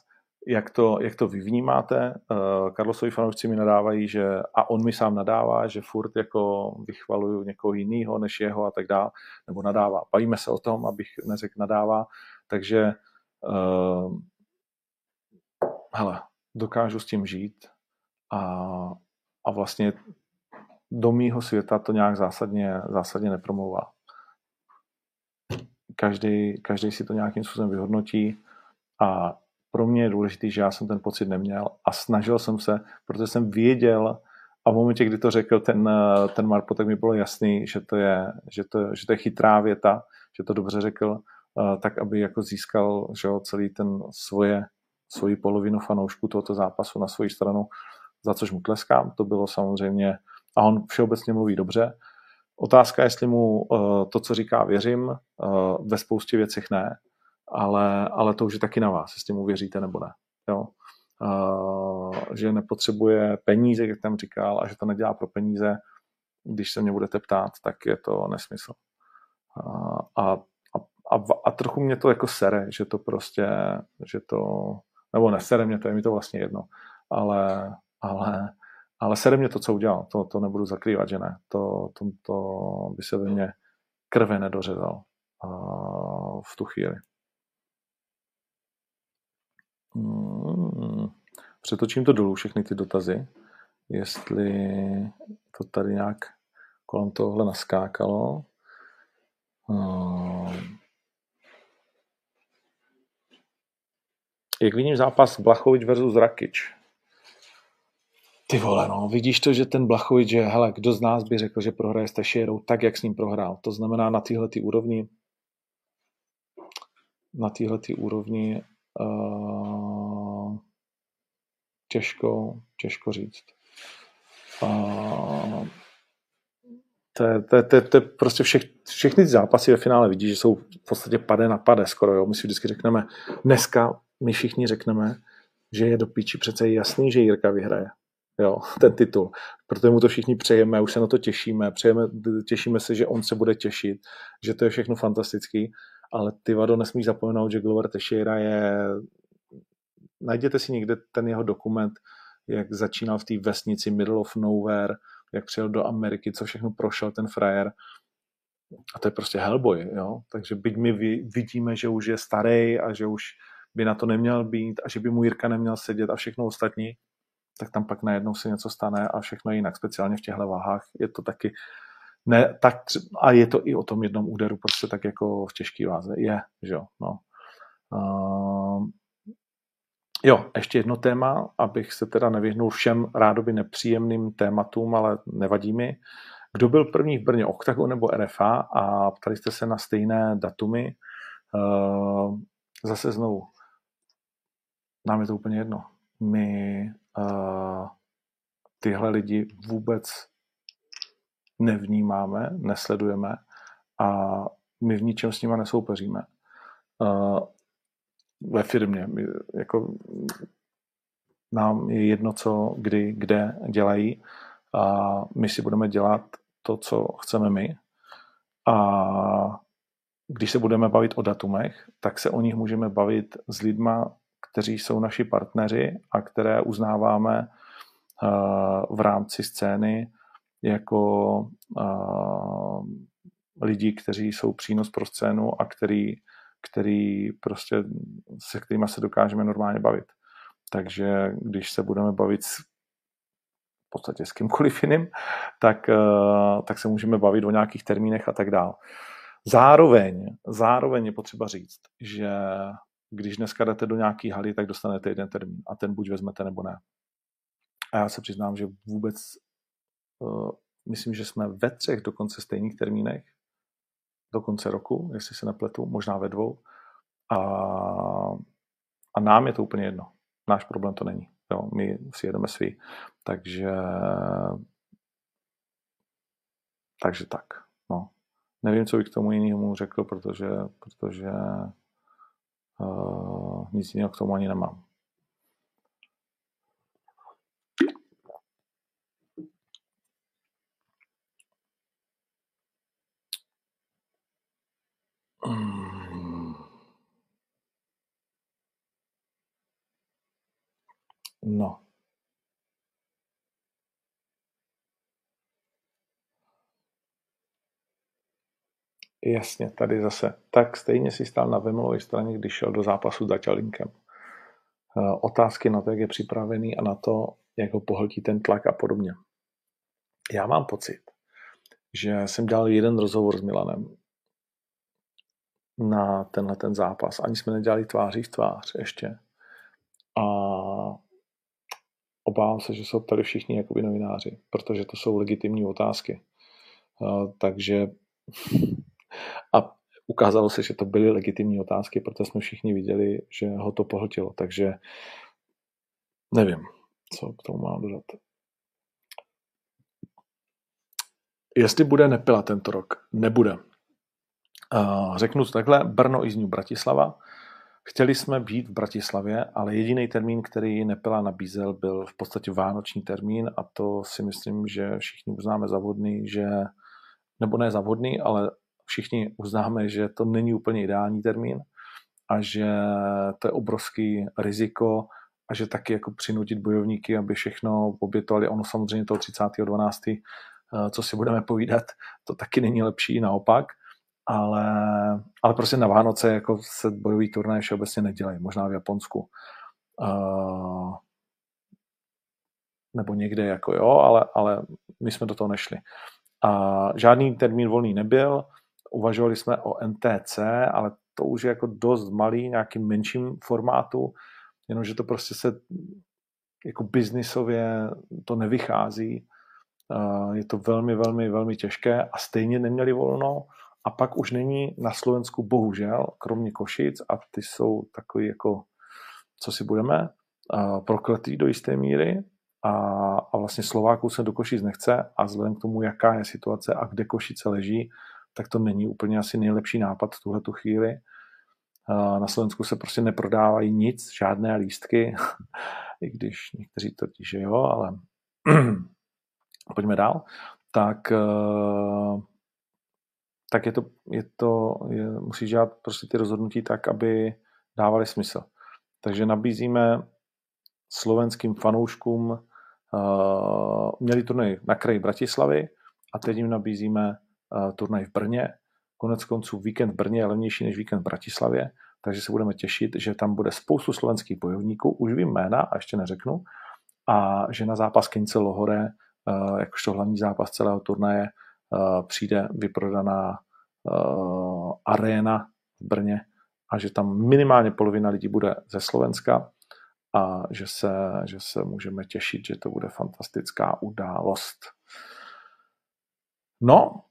jak to, jak to vy vnímáte. Uh, Karlosovi fanoušci mi nadávají, že, a on mi sám nadává, že furt jako vychvaluju někoho jiného než jeho a tak dále, nebo nadává. Bavíme se o tom, abych neřekl nadává, takže uh, hele, dokážu s tím žít a, a vlastně do mýho světa to nějak zásadně, zásadně nepromlouvá. Každý, každý si to nějakým způsobem vyhodnotí a pro mě je důležité, že já jsem ten pocit neměl a snažil jsem se, protože jsem věděl a v momentě, kdy to řekl ten, ten Marpo, tak mi bylo jasný, že to je, že to, že to je chytrá věta, že to dobře řekl, eh, tak aby jako získal že jo, celý ten svoje, svoji polovinu fanoušků tohoto zápasu na svoji stranu, za což mu tleskám. To bylo samozřejmě, a on všeobecně mluví dobře. Otázka, jestli mu uh, to, co říká, věřím, uh, ve spoustě věcech ne, ale, ale to už je taky na vás, jestli mu věříte nebo ne. Jo? Uh, že nepotřebuje peníze, jak tam říkal, a že to nedělá pro peníze, když se mě budete ptát, tak je to nesmysl. A, a, a, a trochu mě to jako sere, že to prostě, že to, nebo nesere mě to, je mi to vlastně jedno, ale, ale, ale sere mě to, co udělal, to, to nebudu zakrývat, že ne, to, to, to by se ve mně krve nedořezal uh, v tu chvíli. Hmm. Přetočím to dolů, všechny ty dotazy, jestli to tady nějak kolem tohle naskákalo. Hmm. Jak vidím zápas Blachovič versus Rakič? Ty vole, no, vidíš to, že ten Blachovič, že hele, kdo z nás by řekl, že prohraje s Tešierou tak, jak s ním prohrál. To znamená na téhle úrovni na téhle úrovni Uh, těžko, těžko říct. Uh, to, je, to, je, to, je, to je prostě všech, všechny zápasy ve finále vidí, že jsou v podstatě pade na pade skoro. Jo. My si vždycky řekneme, dneska my všichni řekneme, že je do píči přece jasný, že Jirka vyhraje. Jo, ten titul. Protože mu to všichni přejeme, už se na to těšíme, přejeme, těšíme se, že on se bude těšit, že to je všechno fantastický ale ty vado nesmíš zapomenout, že Glover Teixeira je najděte si někde ten jeho dokument, jak začínal v té vesnici Middle of Nowhere, jak přijel do Ameriky, co všechno prošel ten frajer. A to je prostě Hellboy, jo. Takže byť my vidíme, že už je starý a že už by na to neměl být a že by mu Jirka neměl sedět a všechno ostatní, tak tam pak najednou se něco stane a všechno jinak, speciálně v těchto váhách. Je to taky ne, tak a je to i o tom jednom úderu, prostě tak jako v těžké váze. Je, že jo, no. Uh, jo, ještě jedno téma, abych se teda nevyhnul všem rádoby nepříjemným tématům, ale nevadí mi. Kdo byl první v Brně, Octagon nebo RFA a ptali jste se na stejné datumy. Uh, zase znovu, nám je to úplně jedno. My uh, tyhle lidi vůbec nevnímáme, nesledujeme a my v ničem s nimi nesoupeříme. Uh, ve firmě, my, jako nám je jedno, co, kdy, kde dělají a my si budeme dělat to, co chceme my a když se budeme bavit o datumech, tak se o nich můžeme bavit s lidma, kteří jsou naši partneři a které uznáváme v rámci scény jako uh, lidi, kteří jsou přínos pro scénu a který, který prostě se kterými se dokážeme normálně bavit. Takže když se budeme bavit s, v podstatě s kýmkoliv jiným, tak, uh, tak se můžeme bavit o nějakých termínech a tak dál. Zároveň, zároveň je potřeba říct, že když dneska jdete do nějaký haly, tak dostanete jeden termín a ten buď vezmete nebo ne. A já se přiznám, že vůbec Eh, myslím, že jsme ve třech dokonce stejných termínech do konce roku, jestli se nepletu, možná ve dvou. A, a nám je to úplně jedno. Náš problém to není. Jo, my si jedeme svý. Takže takže tak. No. Nevím, co bych k tomu jinému řekl, protože, protože uh, Eh, nic jiného k tomu ani nemám. Hmm. No. Jasně, tady zase. Tak stejně si stál na Vemlové straně, když šel do zápasu s Daťalinkem. Eh, otázky na to, jak je připravený a na to, jak ho pohltí ten tlak a podobně. Já mám pocit, že jsem dělal jeden rozhovor s Milanem na tenhle ten zápas. Ani jsme nedělali tváří v tvář ještě. A obávám se, že se ptali všichni jakoby novináři, protože to jsou legitimní otázky. Uh, takže ukázalo se, že to byly legitimní otázky, protože jsme všichni viděli, že ho to pohltilo. Takže nevím, co k tomu mám dodat. Jestli bude nepila tento rok, nebude. Řeknu to takhle, Brno, Izňu, Bratislava. Chtěli jsme být v Bratislavě, ale jediný termín, který Nepila nabízel, byl v podstatě vánoční termín a to si myslím, že všichni uznáme za vhodný, že, nebo ne za vhodný, ale všichni uznáme, že to není úplně ideální termín a že to je obrovský riziko a že taky jako přinutit bojovníky, aby všechno obětovali. Ono samozřejmě toho 30.12., eh, co si budeme povídat, to taky není lepší, naopak ale, ale prostě na Vánoce jako se bojový turnaj všeobecně nedělají, možná v Japonsku. Uh, nebo někde jako jo, ale, ale my jsme do toho nešli. A žádný termín volný nebyl, uvažovali jsme o NTC, ale to už je jako dost malý, nějakým menším formátu, jenomže to prostě se jako biznisově to nevychází. Je to velmi, velmi, velmi těžké a stejně neměli volno a pak už není na Slovensku bohužel, kromě Košic, a ty jsou takový jako, co si budeme, prokletý do jisté míry a, a vlastně Slováků se do Košic nechce a vzhledem k tomu, jaká je situace a kde Košice leží, tak to není úplně asi nejlepší nápad v tuhle tu chvíli. Na Slovensku se prostě neprodávají nic, žádné lístky, i když někteří tvrdí, že jo, ale pojďme dál. Tak tak je to, je to je, musíš dělat prostě ty rozhodnutí tak, aby dávaly smysl. Takže nabízíme slovenským fanouškům, uh, měli turnaj na kraji Bratislavy a teď jim nabízíme turnaj v Brně. Konec konců víkend v Brně je levnější než víkend v Bratislavě, takže se budeme těšit, že tam bude spoustu slovenských bojovníků, už vím jména a ještě neřeknu, a že na zápas Kince Lohore, uh, jakožto hlavní zápas celého turnaje, Eh, přijde vyprodaná eh, aréna v Brně a že tam minimálně polovina lidí bude ze Slovenska a že se, že se můžeme těšit, že to bude fantastická událost. No,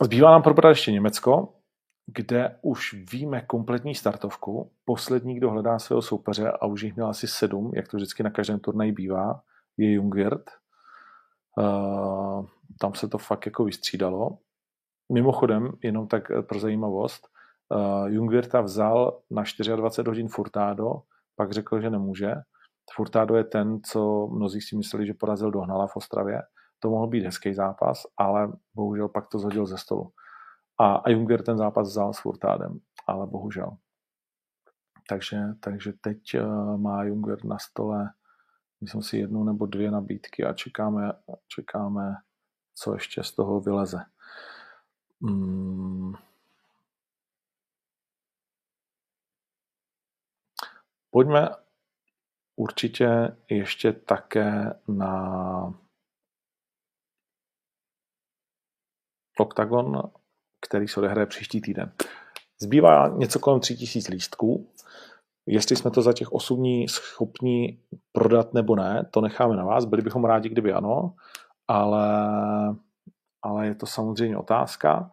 zbývá nám probrat ještě Německo, kde už víme kompletní startovku. Poslední, kdo hledá svého soupeře, a už jich měl asi sedm, jak to vždycky na každém turnaji bývá, je Jungwirth. Uh, tam se to fakt jako vystřídalo. Mimochodem, jenom tak eh, pro zajímavost, uh, Jungwirta vzal na 24 hodin Furtado, pak řekl, že nemůže. Furtado je ten, co mnozí si mysleli, že porazil Dohnala v Ostravě. To mohl být hezký zápas, ale bohužel pak to zhodil ze stolu. A, a Junger ten zápas vzal s Furtádem, ale bohužel. Takže, takže teď uh, má Junger na stole myslím si jednu nebo dvě nabídky a čekáme, čekáme co ještě z toho vyleze. Hmm. Pojďme určitě ještě také na Octagon, který se odehraje příští týden. Zbývá něco kolem 3000 lístků. Jestli jsme to za těch 8 dní schopni prodat nebo ne, to necháme na vás. Byli bychom rádi, kdyby ano ale, ale je to samozřejmě otázka.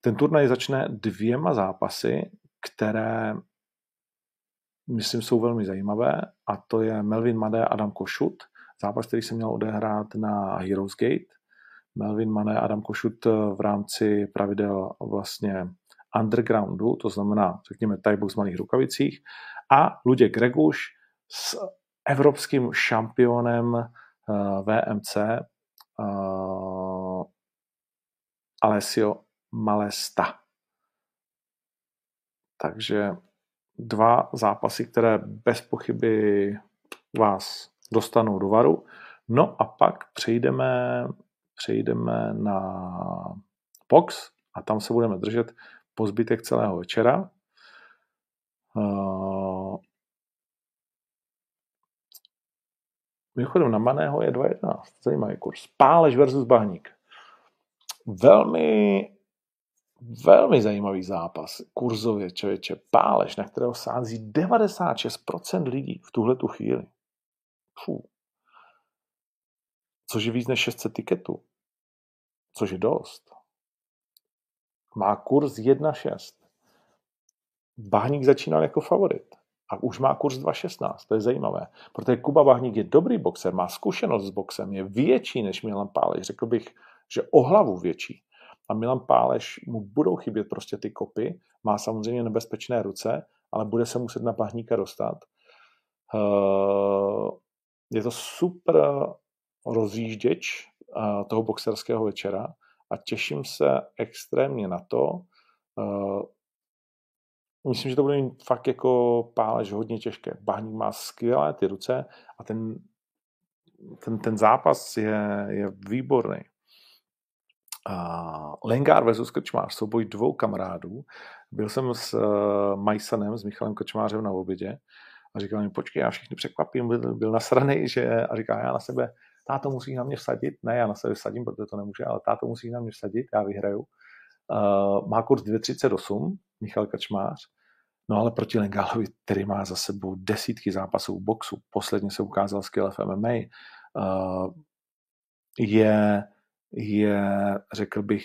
Ten turnaj začne dvěma zápasy, které myslím jsou velmi zajímavé a to je Melvin Made a Adam Košut, zápas, který se měl odehrát na Heroes Gate. Melvin Mane a Adam Košut v rámci pravidel vlastně undergroundu, to znamená, řekněme, tajbox v malých rukavicích a Luděk Reguš s evropským šampionem eh, VMC uh, Alessio Malesta. Takže dva zápasy, které bez pochyby vás dostanou do varu. No a pak přejdeme, přejdeme na box a tam se budeme držet po zbytek celého večera. Uh, Mimochodem na Maného je 2.11. Zajímavý kurz. Pálež versus Bahník. Velmi, velmi zajímavý zápas. Kurzově člověče. Pálež, na kterého sází 96% lidí v tuhle tu chvíli. Fů. Což je víc než 600 tiketů. Což je dost. Má kurz 1.6. Bahník začínal jako favorit a už má kurz 2.16, to je zajímavé. Protože Kuba Bahník je dobrý boxer, má zkušenost s boxem, je větší než Milan Páleš. Řekl bych, že o hlavu větší. A Milan Páleš mu budou chybět prostě ty kopy, má samozřejmě nebezpečné ruce, ale bude se muset na Bahníka dostat. Eh, je to super rozjížděč toho boxerského večera a těším se extrémně na to, eh, Myslím, že to bude mít fakt jako pálež hodně těžké. Bahník má skvělé ty ruce a ten, ten, ten zápas je, je výborný. Uh, Lengár versus Krčmář, souboj dvou kamarádů. Byl jsem s uh, Majsanem, s Michalem Krčmářem na obědě a říkal mi, počkej, já všechny překvapím, byl, byl nasraný, že, a říká, já na sebe, táto musí na mě vsadit, ne, já na sebe vsadím, protože to nemůže, ale táto musí na mě vsadit, já vyhraju. Uh, má kurz 2,38, Michal Kačmář, no ale proti Lengálovi, který má za sebou desítky zápasů v boxu, posledně se ukázal skvěle v MMA, uh, je, je, řekl bych,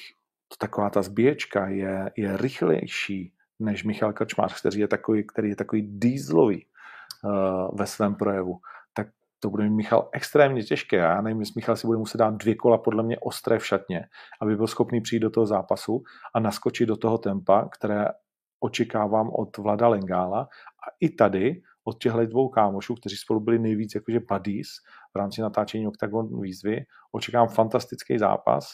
taková ta zbíječka je, je rychlejší než Michal Kačmář, který je takový, který je takový dýzlový uh, ve svém projevu, to bude mít Michal extrémně těžké. Já nevím, jestli Michal si bude muset dát dvě kola podle mě ostré v šatně, aby byl schopný přijít do toho zápasu a naskočit do toho tempa, které očekávám od Vlada Lengála a i tady od těchto dvou kámošů, kteří spolu byli nejvíc jakože buddies v rámci natáčení Octagon výzvy, očekávám fantastický zápas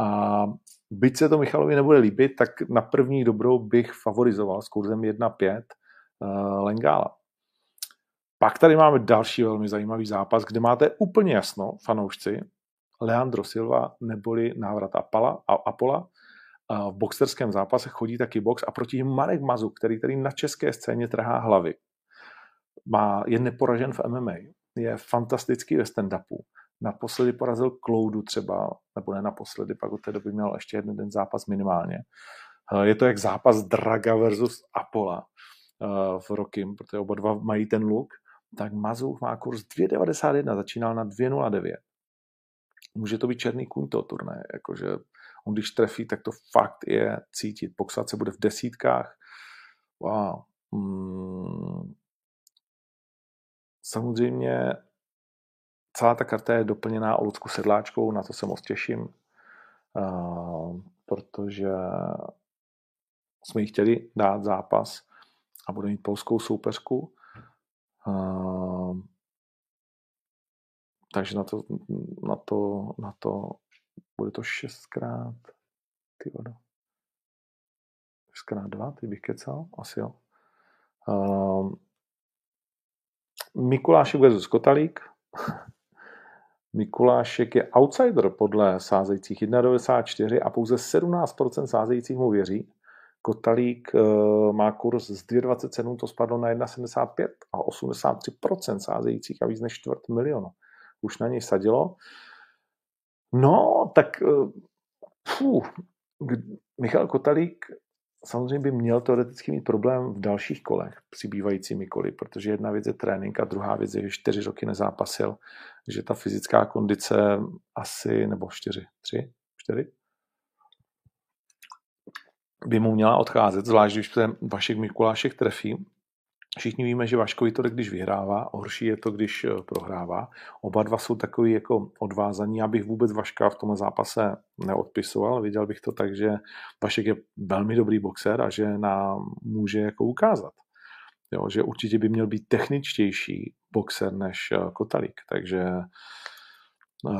a byť se to Michalovi nebude líbit, tak na první dobrou bych favorizoval s kurzem 1-5 uh, eh, Lengála. Pak tady máme další velmi zajímavý zápas, kde máte úplně jasno, fanoušci, Leandro Silva neboli návrat Apala, a Apola. V boxerském zápase chodí taky box a proti Marek Mazu, který tady na české scéně trhá hlavy. Má, je neporažen v MMA, je fantastický ve stand-upu. Naposledy porazil Cloudu třeba, nebo ne naposledy, pak od té doby měl ještě jeden den zápas minimálně. Je to jak zápas Draga versus Apola v Rokim, protože oba dva mají ten look tak Mazův má kurz 2,91, začínal na 2,09. Může to být černý kůň toho turné, jakože on když trefí, tak to fakt je cítit. Boxovat se bude v desítkách. Wow. Hmm. Samozřejmě celá ta karta je doplněná o Lucku Sedláčkou, na to se moc těším, uh, protože jsme jí chtěli dát zápas a bude mít polskou soupeřku. Takže na to, na to, na to, bude to šestkrát, ty vodo. Šestkrát dva, ty bych kecal, asi jo. Uh, Mikulášek versus Kotalík. Mikulášek je outsider podle sázejících 1,94 a pouze 17% sázejících mu věří. Kotalík eh, má kurz z 2,27, to spadlo na 1,75 a 83% sázejících a víc než čtvrt milionu. Už na něj sadilo. No, tak fů, eh, Michal Kotalík samozřejmě by měl teoreticky mít problém v dalších kolech přibývajícími koly, protože jedna věc je trénink a druhá věc je, že čtyři roky nezápasil, že ta fyzická kondice asi, nebo čtyři, tři, čtyři, by mu měla odcházet, zvlášť když ten Vašek Mikulášek trefí. Všichni víme, že Vaškovi to když vyhrává, horší je to, když eh, prohrává. Oba dva jsou takový jako odvázaní. Já bych vůbec Vaška v tom zápase neodpisoval. Viděl bych to tak, že Vašek je velmi dobrý boxer a že nám může jako ukázat. Jo, že určitě by měl být techničtější boxer než eh, Kotalík. Takže eh,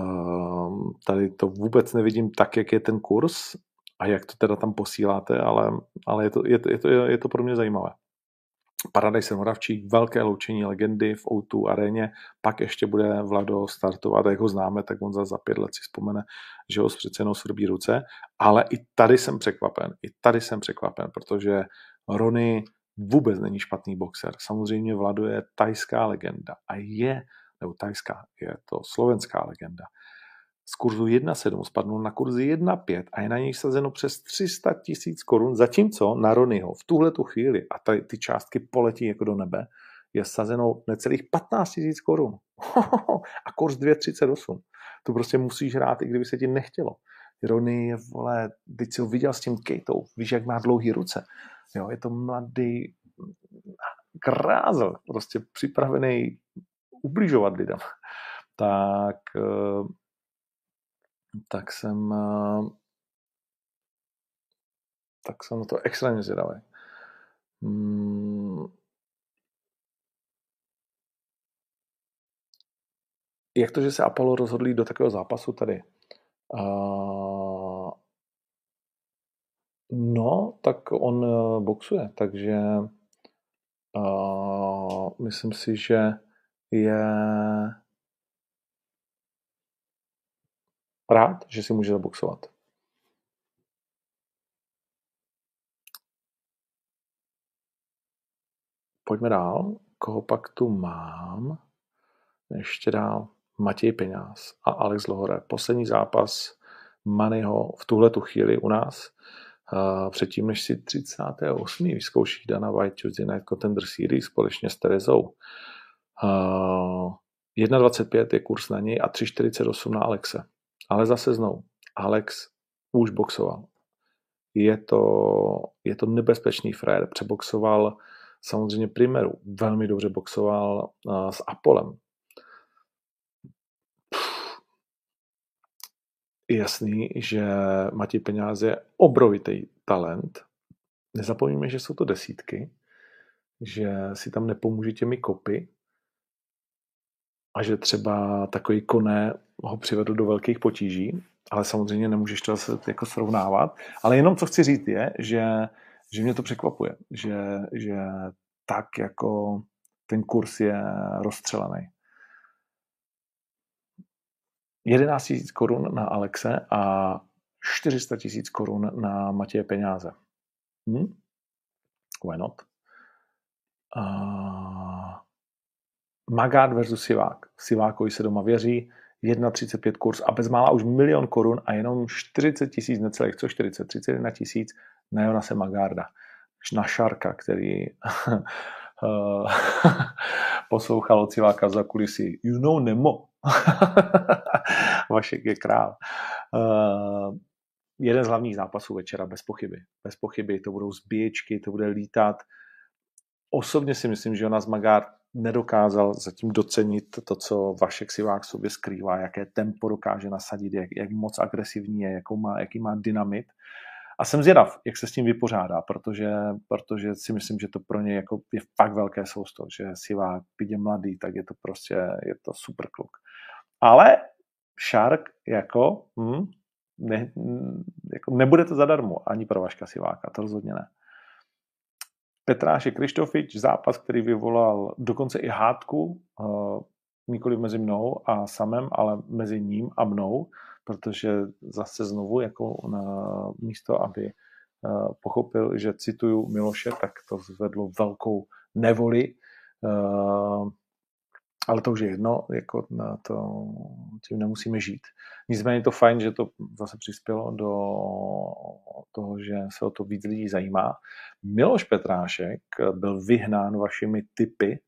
tady to vůbec nevidím tak, jak je ten kurz a jak to teda tam posíláte, ale, ale je, to, je, to, je, to, je to pro mě zajímavé. Paradise Moravčík, velké loučení legendy v O2 aréně, pak ještě bude Vlado startovat, jak ho známe, tak on za, za pět let si vzpomene, že ho s přece jenom svrbí ruce, ale i tady jsem překvapen, i tady jsem překvapen, protože Rony vůbec není špatný boxer. Samozřejmě Vlado je tajská legenda a je, nebo tajská, je to slovenská legenda z kurzu 1,7 spadnul na kurz 1,5 a je na něj sazeno přes 300 tisíc korun, zatímco na Ronyho v tuhle tu chvíli, a tady ty částky poletí jako do nebe, je sazeno necelých 15 tisíc korun. a kurz 2,38. To prostě musíš hrát, i kdyby se ti nechtělo. Rony je, vole, teď si ho viděl s tím Kejtou, víš, jak má dlouhý ruce. Jo, je to mladý krázel, prostě připravený ubližovat lidem. Tak eh, tak jsem, eh, tak jsem na to extrémně zvědavý. Hmm. Jak to, že se Apollo rozhodli do takového zápasu tady? Uh, no, tak on eh, boxuje, takže myslím si, že je rád, že si může zaboxovat. Pojďme dál. Koho pak tu mám? Ještě dál. Matěj Peňáz a Alex Lohore. Poslední zápas Manyho v tuhle tu chvíli u nás. Uh, předtím, než si 38. vyzkouší Dana White Tuesday Night Contender Series společně s Terezou. Uh, 1,25 je kurz na něj a 3,48 na Alexe. Ale zase znovu, Alex už boxoval. Je to, je to nebezpečný frér. Přeboxoval samozřejmě Primeru. Velmi dobře boxoval uh, s Apolem. Jasný, že Matěj Peňáz je obrovitý talent. Nezapomíme, že jsou to desítky, že si tam nepomůže těmi kopy, a že třeba takový koné ho přivedl do velkých potíží, ale samozřejmě nemůžeš to zase jako srovnávat. Ale jenom co chci říct je, že, že mě to překvapuje, že, že tak jako ten kurz je rozstřelený. 11 000 korun na Alexe a 400 000 korun na Matěje Peňáze. Hm? Why not? Uh, Magát versus Sivák. Sivákovi se doma věří, 1,35 kurz a bezmála už milion korun a jenom 40 tisíc, necelých co 40, 31 tisíc na Jonase Magarda. Na Šarka, který eh, poslouchal od Siváka za kulisy. You know Nemo. Vašek je král. Uh, jeden z hlavních zápasů večera, bez pochyby. Bez pochyby, to budou zbíječky, to bude lítat. Osobně si myslím, že Jonas Magard nedokázal zatím docenit to, co Vašek Sivák v sobě skrývá, jaké tempo dokáže nasadit, jak, jak moc agresivní je, jakou má, jaký má dynamit. A jsem zvědav, jak se s tím vypořádá, protože, protože si myslím, že to pro ně jako je fakt velké sousto, že Sivák, byť je mladý, tak je to prostě, je to super kluk. Ale Shark jako, hm, ne, jako nebude to zadarmo ani pro Vaška Siváka, to rozhodně ne. Petráše Krištofič, zápas, který vyvolal dokonce i hádku, uh, nikoli mezi mnou a samem, ale mezi ním a mnou, protože zase znovu jako na místo, aby uh, pochopil, že cituju Miloše, tak to zvedlo velkou nevoli. Ale to už je jedno, jako na to, tím nemusíme žít. Nicméně je to fajn, že to zase přispělo do toho, že se o to víc lidí zajímá. Miloš Petrášek byl vyhnán vašimi typy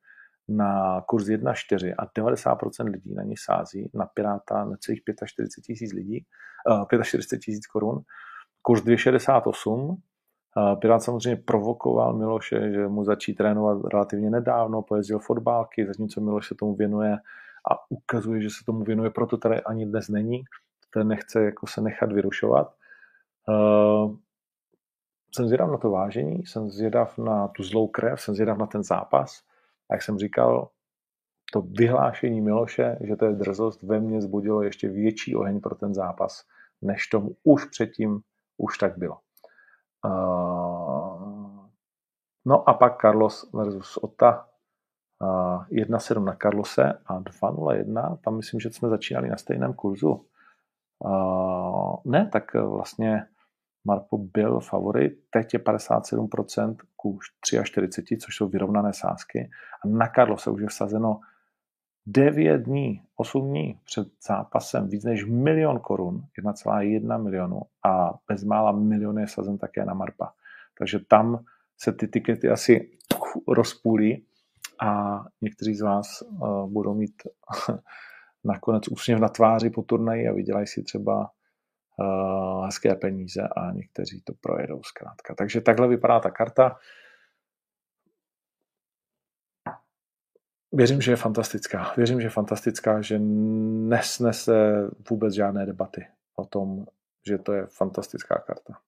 na kurz 1.4 a 90% lidí na ní sází, na Piráta necelých 45 tisíc lidí, uh, 45 tisíc korun, kurz 2,68, Pirát samozřejmě provokoval Miloše, že mu začí trénovat relativně nedávno, pojezdil fotbálky, zatímco Miloš se tomu věnuje a ukazuje, že se tomu věnuje, proto tady ani dnes není, ten nechce jako se nechat vyrušovat. Jsem zvědav na to vážení, jsem zvědav na tu zlou krev, jsem zvědav na ten zápas. A jak jsem říkal, to vyhlášení Miloše, že to je drzost, ve mně zbudilo ještě větší oheň pro ten zápas, než tomu už předtím už tak bylo. No a pak Carlos versus Ota. 1-7 na Carlose a 2-0-1. Tam myslím, že jsme začínali na stejném kurzu. Ne, tak vlastně Marpo byl favorit, teď je 57% ku 43, což jsou vyrovnané sázky. A na Karlo se už je vsazeno 9 dní, 8 dní před zápasem víc než milion korun, 1,1 milionu a bezmála milion je sazen také na Marpa. Takže tam se ty tikety asi rozpůlí a někteří z vás uh, budou mít nakonec úsměv na tváři po turnaji a vydělají si třeba uh, hezké peníze a někteří to projedou zkrátka. Takže takhle vypadá ta karta. Věřím, že je fantastická. Věřím, že je fantastická, že nesnese vůbec žádné debaty o tom, že to je fantastická karta.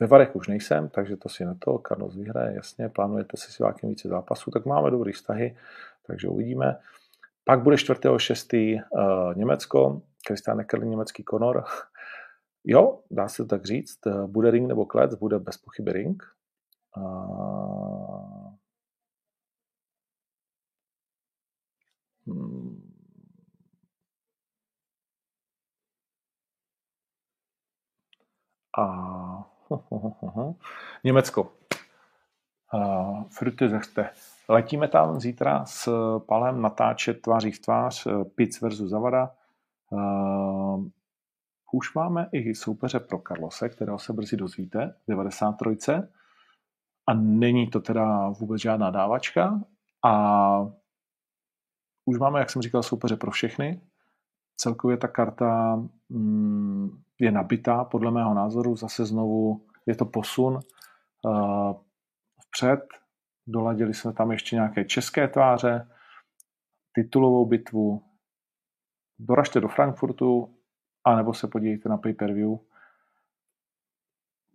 Ve Varech už nejsem, takže to si na to. Carlos vyhraje, jasně, plánujete si s Vákem více zápasů, tak máme dobrý vztahy, takže uvidíme. Pak bude 4.6. Uh, Německo, Kristian Eckerli, německý Konor. Jo, dá se tak říct. Bude ring nebo klec, bude bez pochyby ring. Uh, hmm. A Německo. Uh, Fruty zechte. Letíme tam zítra s Palem natáčet tváří v tvář uh, Pic versus Zavada. Uh, už máme i soupeře pro Karlose, kterého se brzy dozvíte, 93. A není to teda vůbec žádná dávačka. A už máme, jak jsem říkal, soupeře pro všechny. Celkově ta karta mm, je nabitá, podle mého názoru. Zase znovu je to posun uh, vpřed. Doladili jsme tam ještě nějaké české tváře, titulovou bitvu. Doražte do Frankfurtu, anebo se podívejte na pay-per-view.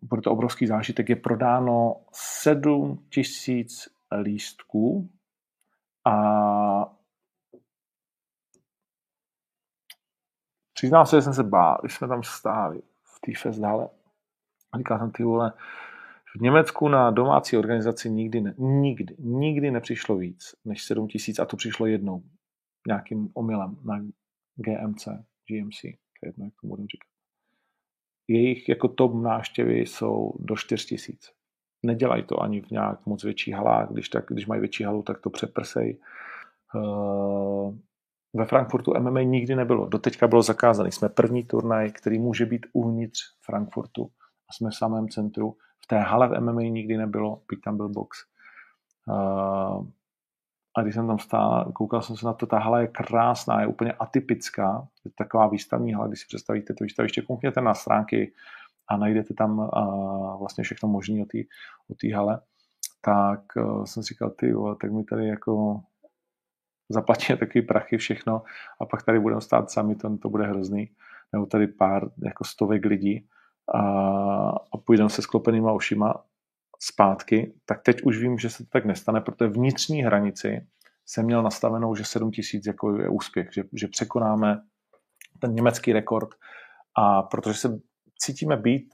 Bude to obrovský zážitek. Je prodáno 7 tisíc lístků a přiznám se, že jsem se bál, když jsme tam stáli v té festdále. Říkal jsem, ty vole, v Německu na domácí organizaci nikdy, ne, nikdy, nikdy nepřišlo víc než 7 tisíc a to přišlo jednou nějakým omylem na GMC, GMC, to je jedno, jak říkat. Jejich jako top návštěvy jsou do 4 tisíc. Nedělají to ani v nějak moc větší halách, když, tak, když mají větší halu, tak to přeprsej. Uh, ve Frankfurtu MMA nikdy nebylo. Doteďka bylo zakázané. Jsme první turnaj, který může být uvnitř Frankfurtu. A jsme v samém centru. V té hale v MMA nikdy nebylo, byť tam byl box. Uh, a když jsem tam stál, koukal jsem se na to, ta hala je krásná, je úplně atypická, je taková výstavní hala, když si představíte to výstaviště, koukněte na stránky a najdete tam uh, vlastně všechno možné o té o hale, tak uh, jsem říkal, ty tak mi tady jako zaplatíme takový prachy, všechno a pak tady budeme stát sami, to, to bude hrozný. Nebo tady pár jako stovek lidí a, a půjdeme se sklopenýma ušima zpátky, tak teď už vím, že se to tak nestane, protože vnitřní hranici jsem měl nastavenou, že 7 tisíc jako je úspěch, že, že překonáme ten německý rekord. A protože se cítíme být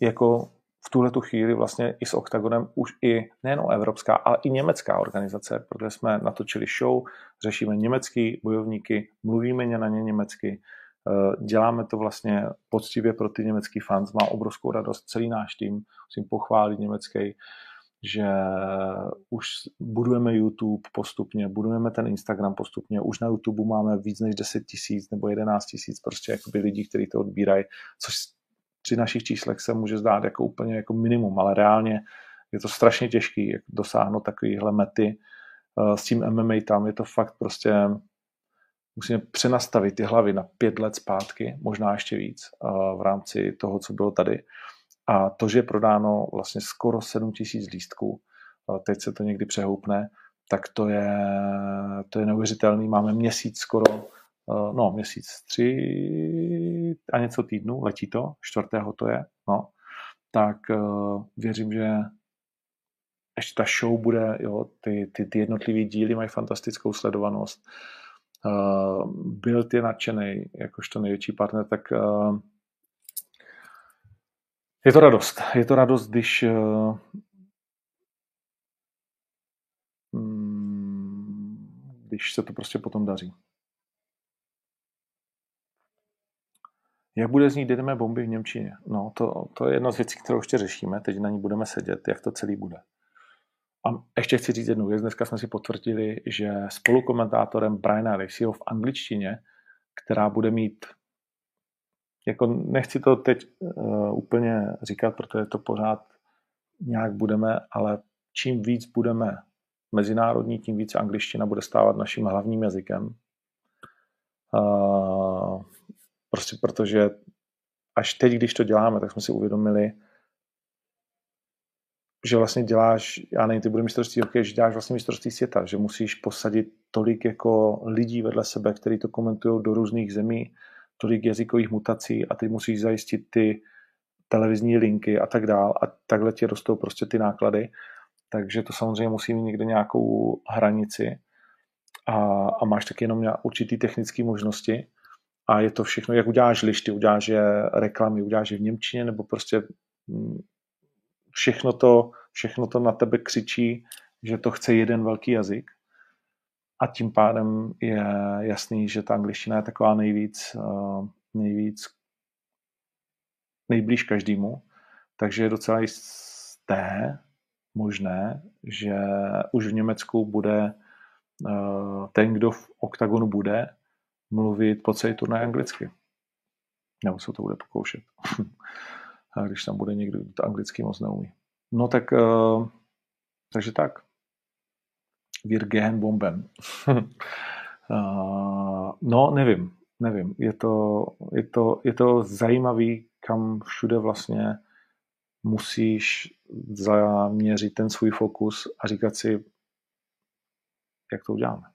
jako v tuhle tu chvíli vlastně i s Octagonem už i nejen evropská, ale i německá organizace, protože jsme natočili show, řešíme německý bojovníky, mluvíme na ně německy, děláme to vlastně poctivě pro ty německý fans, má obrovskou radost, celý náš tým, musím pochválit německý, že už budujeme YouTube postupně, budujeme ten Instagram postupně, už na YouTube máme víc než 10 tisíc nebo 11 tisíc prostě jakoby lidí, kteří to odbírají, což při našich číslech se může zdát jako úplně jako minimum, ale reálně je to strašně těžký jak dosáhnout takovýhle mety uh, s tím MMA tam. Je to fakt prostě, musíme přenastavit ty hlavy na pět let zpátky, možná ještě víc uh, v rámci toho, co bylo tady. A to, že je prodáno vlastně skoro 7 tisíc lístků, uh, teď se to někdy přehoupne, tak to je, to je neuvěřitelný. Máme měsíc skoro Eh, no měsíc, tři a něco týdnů, letí to, čtvrtého to je, no, tak věřím, že ještě ta show bude, jo, ty, ty, ty jednotlivé díly mají fantastickou sledovanost. Uh, byl ty nadšený, jakožto největší partner, tak uh, Je to radost. Je to radost, když mm, když se to prostě potom daří. Jak bude znít jdeme bomby v Němčině? No, to, to je jedna z věcí, kterou ještě řešíme. Teď na ní budeme sedět, jak to celý bude. A ještě chci říct jednu věc. Dneska jsme si potvrdili, že spolukomentátorem Briana Racyho v angličtině, která bude mít, jako nechci to teď uh, úplně říkat, protože to pořád nějak budeme, ale čím víc budeme mezinárodní, tím více angličtina bude stávat naším hlavním jazykem. Uh, prostě protože až teď, když to děláme, tak jsme si uvědomili, že vlastně děláš, já nevím, ty bude mistrovství hokeje, že děláš vlastně mistrovství světa, že musíš posadit tolik jako lidí vedle sebe, kteří to komentují do různých zemí, tolik jazykových mutací a ty musíš zajistit ty televizní linky a tak dál a takhle ti rostou prostě ty náklady. Takže to samozřejmě musí mít někde nějakou hranici a, a máš taky jenom určitý technické možnosti a je to všechno, jak uděláš lišty, uděláš je reklamy, uděláš je v Němčině nebo prostě mm, všechno to, všechno to na tebe křičí, že to chce jeden velký jazyk. A tím pádem je jasný, že ta angličtina je taková nejvíc, eh, nejvíc nejblíž každému. Takže je docela jisté, možné, že už v Německu bude eh, ten, kdo v oktagonu bude, mluvit po celý turnaj anglicky. Nebo se to bude pokoušet. Když tam bude někdo, kdo to anglicky moc neumí. No tak, uh, takže tak. Wir gehen bomben. uh, no, nevím, nevím. Je to, je, to, je to zajímavý, kam všude vlastně musíš zaměřit ten svůj fokus a říkat si, jak to uděláme.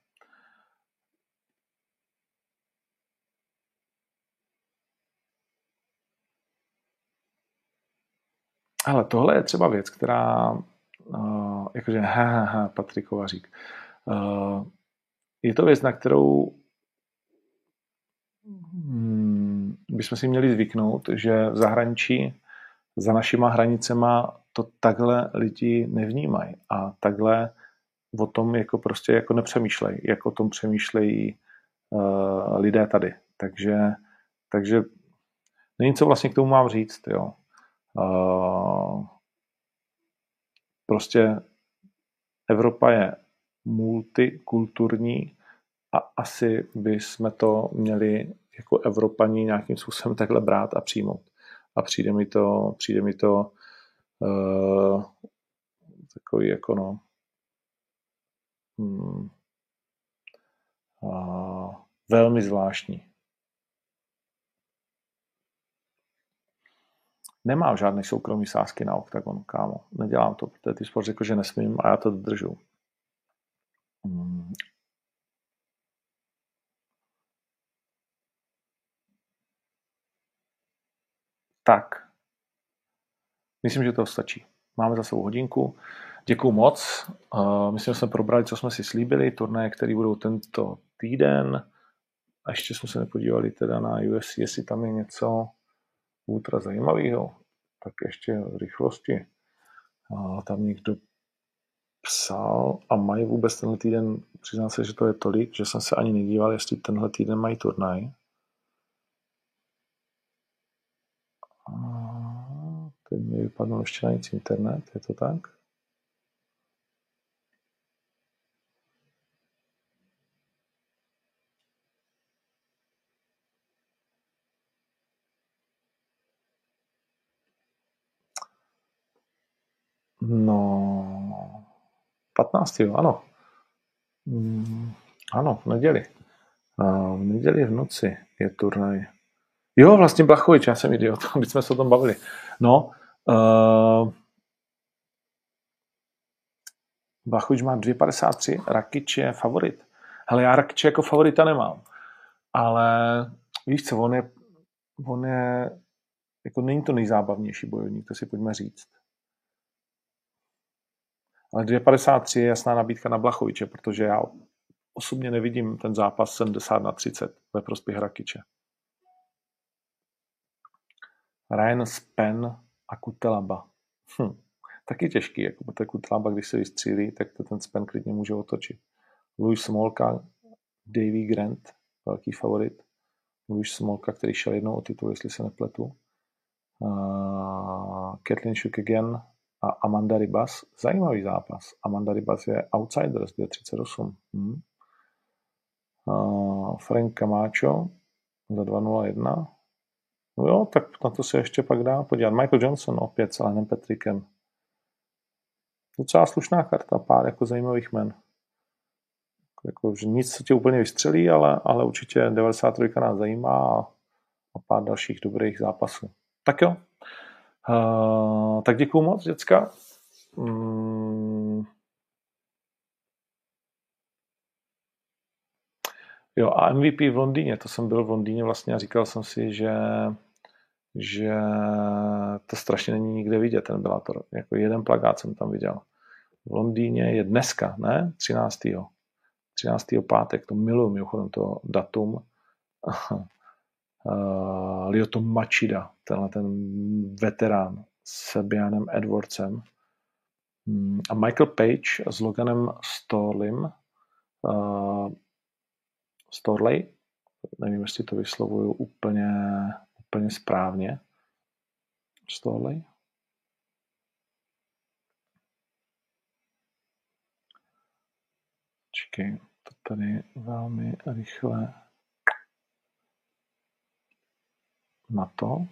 Ale tohle je třeba věc, která, uh, jakože ha, ha, ha, Patrik Kovařík, uh, je to věc, na kterou hmm, bychom si měli zvyknout, že v zahraničí za našima hranicema to takhle lidi nevnímají a takhle o tom jako prostě jako nepřemýšlejí, jak o tom přemýšlejí uh, lidé tady. Takže, takže není co vlastně k tomu mám říct, jo. Prostě Evropa je multikulturní a asi bychom to měli jako Evropaní nějakým způsobem takhle brát a přijmout. A přijde mi to, přijde mi to uh, takový jako no, hmm, uh, velmi zvláštní. Nemám žádný soukromý sázky na OKTAGON, kámo. Nedělám to, protože ty sport řekl, že nesmím a já to dodržu. Hmm. Tak. Myslím, že to stačí. Máme za sebou hodinku. Děkuju moc. Uh, myslím, že jsme probrali, co jsme si slíbili. Turnaje, které budou tento týden. A ještě jsme se nepodívali teda na UFC, jestli tam je něco ultra zajímavého, tak ještě v rychlosti. A tam někdo psal a mají vůbec tenhle týden, přiznám se, že to je tolik, že jsem se ani nedíval, jestli tenhle týden mají turnaj. A teď mi vypadnul ještě na nic internet, je to tak? No, 15. ano. Mm, ano, v neděli. V neděli v noci je turnaj. Jo, vlastně Blachovič, já jsem idiot, když jsme se o tom bavili. No, uh, Blachovič má 2,53, Rakič je favorit. Ale já Rakič jako favorita nemám. Ale víš co, on je, on je jako není to nejzábavnější bojovník, to si pojďme říct. Ale 2,53 je jasná nabídka na Blachoviče, protože já osobně nevidím ten zápas 70 na 30 ve prospěch Rakiče. Ryan Spen a Kutelaba. Hm. Taky těžký, jako protože Kutelaba, když se vystřílí, tak to ten spen klidně může otočit. Louis Smolka, Davy Grant, velký favorit. Louis Smolka, který šel jednou o titul, jestli se nepletu. Uh, Kathleen Shukagan a Amanda Ribas. Zajímavý zápas. Amanda Ribas je outsider z 38. Hmm. Uh, Frank Camacho za 2.01. No jo, tak na to se ještě pak dá podívat. Michael Johnson opět s Alanem Petrikem. Docela slušná karta, pár jako zajímavých men. Jako, že nic se tě úplně vystřelí, ale, ale určitě 93 nás zajímá a, a pár dalších dobrých zápasů. Tak jo. Uh, tak děkuju moc, děcka. Mm. Jo, a MVP v Londýně, to jsem byl v Londýně vlastně a říkal jsem si, že že to strašně není nikde vidět, ten Bellator. Jako jeden plagát jsem tam viděl. V Londýně je dneska, ne? 13. 13. pátek, to miluji mimochodem to datum. uh, Lyoto Machida, tenhle ten veterán s Sebianem Edwardsem hmm, a Michael Page s Loganem Storlim uh, Storley, nevím, jestli to vyslovuju úplně úplně správně. Slowly. Čekej, to tady velmi rychle na to.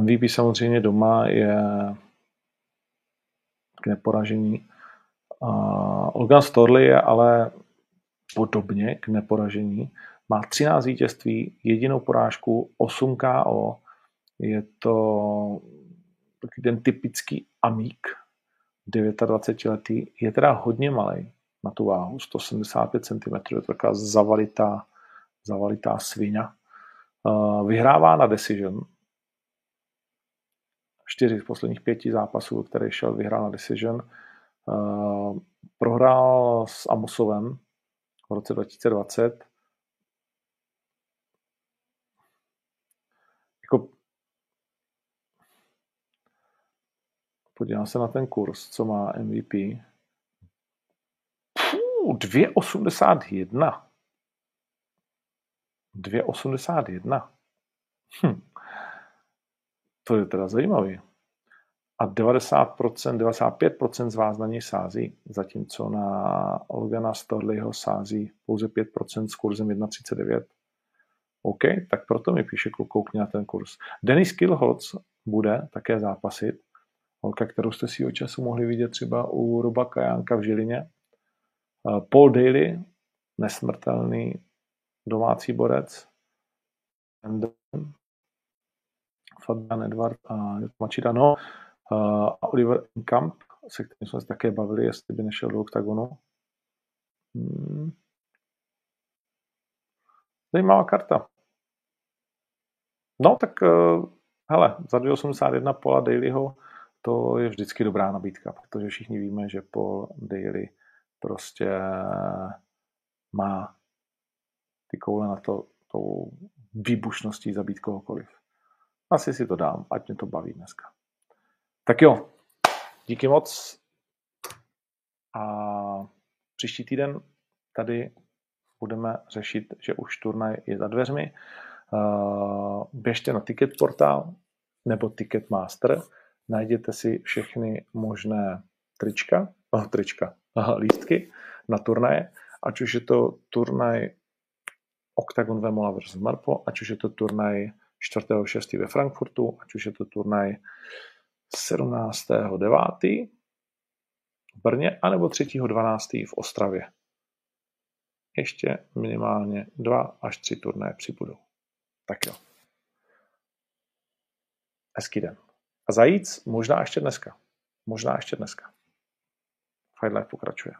MVP samozřejmě doma je k neporažení. Uh, Logan Storley je ale podobně k neporažení. Má 13 vítězství, jedinou porážku, 8 KO. Je to takový ten typický amík, 29-letý. Je teda hodně malý na tu váhu, 175 cm, je to taková zavalitá, zavalitá svině. Vyhrává na decision. Čtyři z posledních pěti zápasů, které šel, vyhrál na decision. Prohrál s Amosovem v roce 2020 jako podívám se na ten kurz, co má MVP. 2,81. 2,81. Hm. To je teda zajímavý. A 90%, 95% z vás na něj sází, zatímco na Logana Storleyho sází pouze 5% s kurzem 1,39. OK, tak proto mi píše kluk, koukni na ten kurz. Denis Kilholz bude také zápasit. Holka, kterou jste si o času mohli vidět třeba u Roba Kajánka v Žilině. Eh, Paul Daly, nesmrtelný domácí borec. Fabian Edward a Machida, no. A Oliver Inkamp, se kterým jsme se také bavili, jestli by nešel do oktagonu. Hmm. Zajímavá karta. No, tak eh, hele, za 2,81 Paula Dalyho to je vždycky dobrá nabídka, protože všichni víme, že Paul Daly prostě má ty koule na to tou výbušností zabít kohokoliv. Asi si to dám, ať mě to baví dneska. Tak jo, díky moc. A příští týden tady budeme řešit, že už turnaj je za dveřmi. Eh, běžte na Ticket portál nebo Ticketmaster, najděte si všechny možné trička, oh, trička, lístky na turnaje, ať už je to turnaj Octagon Vemola vs. Marpo, ať už je to turnaj 4.6. ve Frankfurtu, ať už je to turnaj 17.9. v Brně, anebo 3.12. v Ostravě. Ještě minimálně dva až tři turnaje přibudou. Tak jo. Hezký den. A zajíc možná ještě dneska. Možná ještě dneska. Fight Life pokračuje.